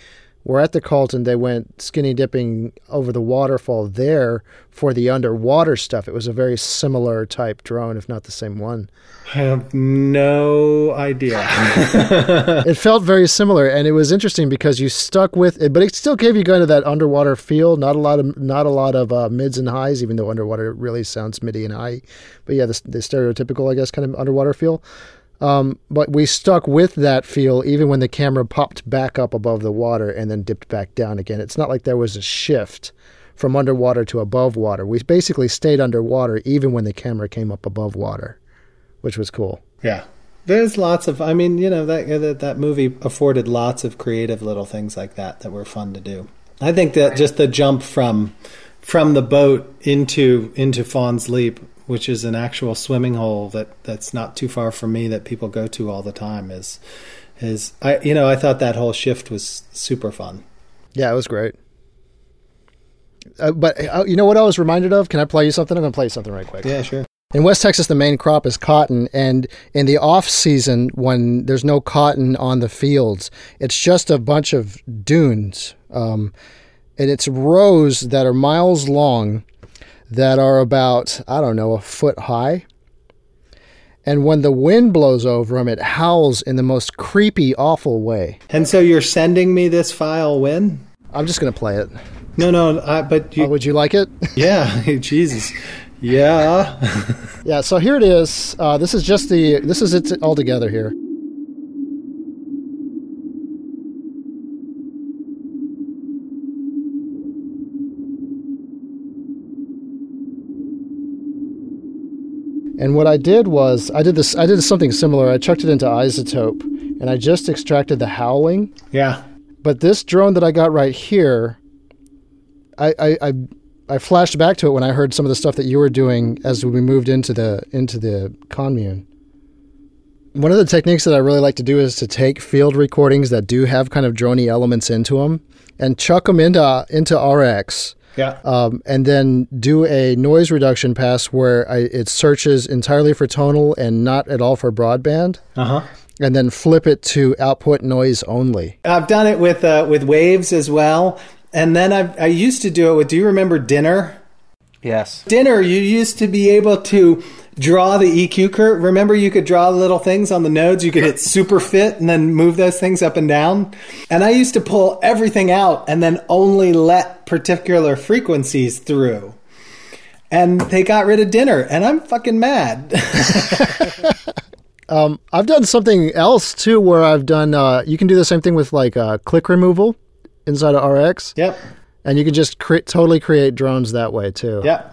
S2: were at the cult and they went skinny dipping over the waterfall there for the underwater stuff. It was a very similar type drone, if not the same one.
S3: I have no idea.
S2: it felt very similar, and it was interesting because you stuck with it, but it still gave you kind of that underwater feel. Not a lot of not a lot of uh, mids and highs, even though underwater really sounds midi and high. But yeah, the, the stereotypical, I guess, kind of underwater feel. Um, but we stuck with that feel even when the camera popped back up above the water and then dipped back down again. It's not like there was a shift from underwater to above water. We basically stayed underwater even when the camera came up above water, which was cool.
S3: yeah, there's lots of. I mean, you know that that that movie afforded lots of creative little things like that that were fun to do. I think that just the jump from from the boat into into Fawn's Leap, which is an actual swimming hole that that's not too far from me that people go to all the time, is is I you know I thought that whole shift was super fun.
S2: Yeah, it was great. Uh, but uh, you know what I was reminded of? Can I play you something? I'm going to play you something right quick.
S3: Yeah, sure.
S2: In West Texas, the main crop is cotton, and in the off season, when there's no cotton on the fields, it's just a bunch of dunes, um, and it's rows that are miles long, that are about I don't know a foot high. And when the wind blows over them, it howls in the most creepy, awful way.
S3: And so you're sending me this file when?
S2: I'm just going to play it.
S3: No, no, I, but you,
S2: Oh, would you like it?
S3: yeah, Jesus, yeah.
S2: Yeah, so here it is. Uh, this is just the this is it all together here. And what I did was I did this I did something similar. I chucked it into iZotope and I just extracted the howling.
S3: Yeah.
S2: But this drone that I got right here, I I, I I flashed back to it when I heard some of the stuff that you were doing as we moved into the into the commune. One of the techniques that I really like to do is to take field recordings that do have kind of drony elements into them and chuck them into into RX
S3: Yeah.
S2: um, and then do a noise reduction pass where I, it searches entirely for tonal and not at all for broadband,
S3: Uh huh.
S2: and then flip it to output noise only.
S3: I've done it with uh, with waves as well, and then I I used to do it with. Do you remember DINR?
S4: Yes.
S3: DINR, you used to be able to draw the EQ curve. Remember, you could draw little things on the nodes. You could hit super fit and then move those things up and down. And I used to pull everything out and then only let particular frequencies through. And they got rid of DINR, and I'm fucking mad.
S2: I've done something else too, where I've done. Uh, you can do the same thing with like uh, click removal inside of RX,
S3: yep.
S2: And you can just cre- totally create drones that way too.
S3: Yeah,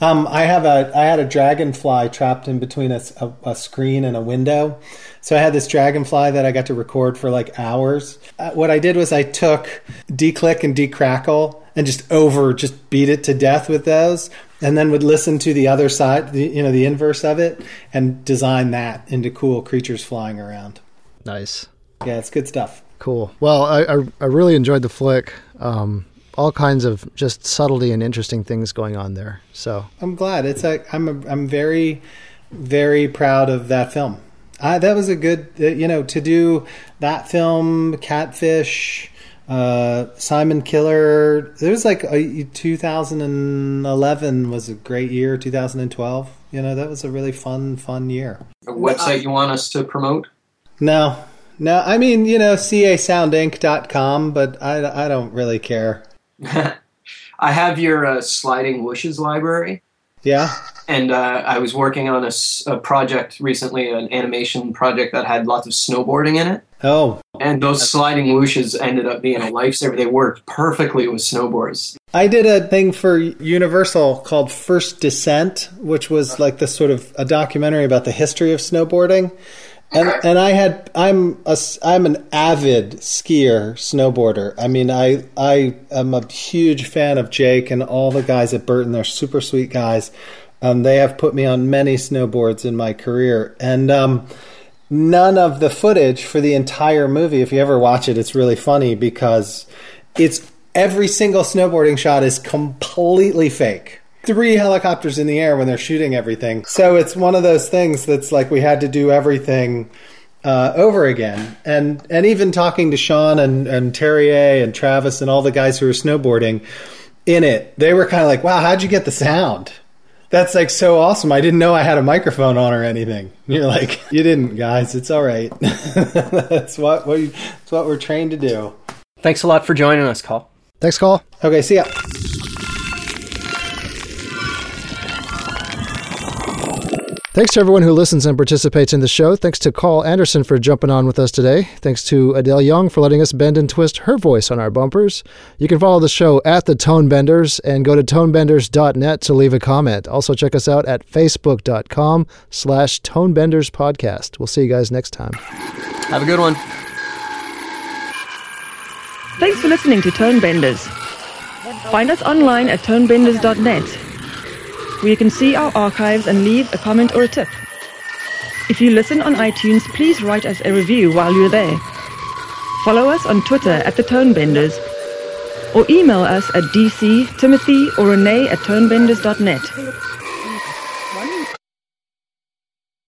S3: Um, I have a I had a dragonfly trapped in between a screen and a window, so I had this dragonfly that I got to record for like hours. Uh, what I did was I took declick and decrackle and just over just beat it to death with those, and then would listen to the other side, the, you know, the inverse of it, and design that into cool creatures flying around.
S2: Nice,
S3: Yeah, it's good stuff.
S2: cool. Well, I I, I really enjoyed the flick. Um, all kinds of just subtlety and interesting things going on there. So
S3: I'm glad. It's a, I'm a, I'm very very proud of that film. I, that was a good uh, you know to do that film Catfish uh, Simon Killer. There was like a, 2011 was a great year. 2012. You know that was a really fun fun year.
S4: A website you want us to promote?
S3: No. No, I mean, you know, casoundinc.com, but I, I don't really care.
S4: I have your uh, sliding whooshes library,
S3: Yeah?
S4: and uh, I was working on a project recently, an animation project that had lots of snowboarding in it.
S3: Oh,
S4: And those sliding whooshes ended up being a lifesaver. They worked perfectly with snowboards.
S3: I did a thing for Universal called First Descent, which was like this sort of a documentary about the history of snowboarding. And and I had I'm a I'm an avid skier snowboarder. I mean I I am a huge fan of Jake and all the guys at Burton. They're super sweet guys. Um, they have put me on many snowboards in my career, and um, none of the footage for the entire movie. If you ever watch it, it's really funny because it's every single snowboarding shot is completely fake. Three helicopters in the air when they're shooting everything. So it's one of those things that's like we had to do everything uh, over again. And and even talking to Sean and, and Terje and Travis and all the guys who were snowboarding in it, they were kind of like, wow, how'd you get the sound? That's like so awesome. I didn't know I had a microphone on or anything. You're like, you didn't, guys. It's all right. that's what we, that's what we're trained to do.
S4: Thanks a lot for joining us, Call.
S2: thanks, call.
S3: Okay, see ya.
S2: Thanks to everyone who listens and participates in the show. Thanks to Carl Anderson for jumping on with us today. Thanks to Adele Young for letting us bend and twist her voice on our bumpers. You can follow the show at the Tone Benders and go to tonebenders.net to leave a comment. Also check us out at facebook.com slash tonebenders podcast. We'll see you guys next time.
S4: Have a good one.
S6: Thanks for listening to Tone Benders. Find us online at tonebenders.net, where you can see our archives and leave a comment or a tip. If you listen on iTunes, please write us a review while you're there. Follow us on Twitter at the Tone Benders, or email us at dc, timothy, or renee at tonebenders.net.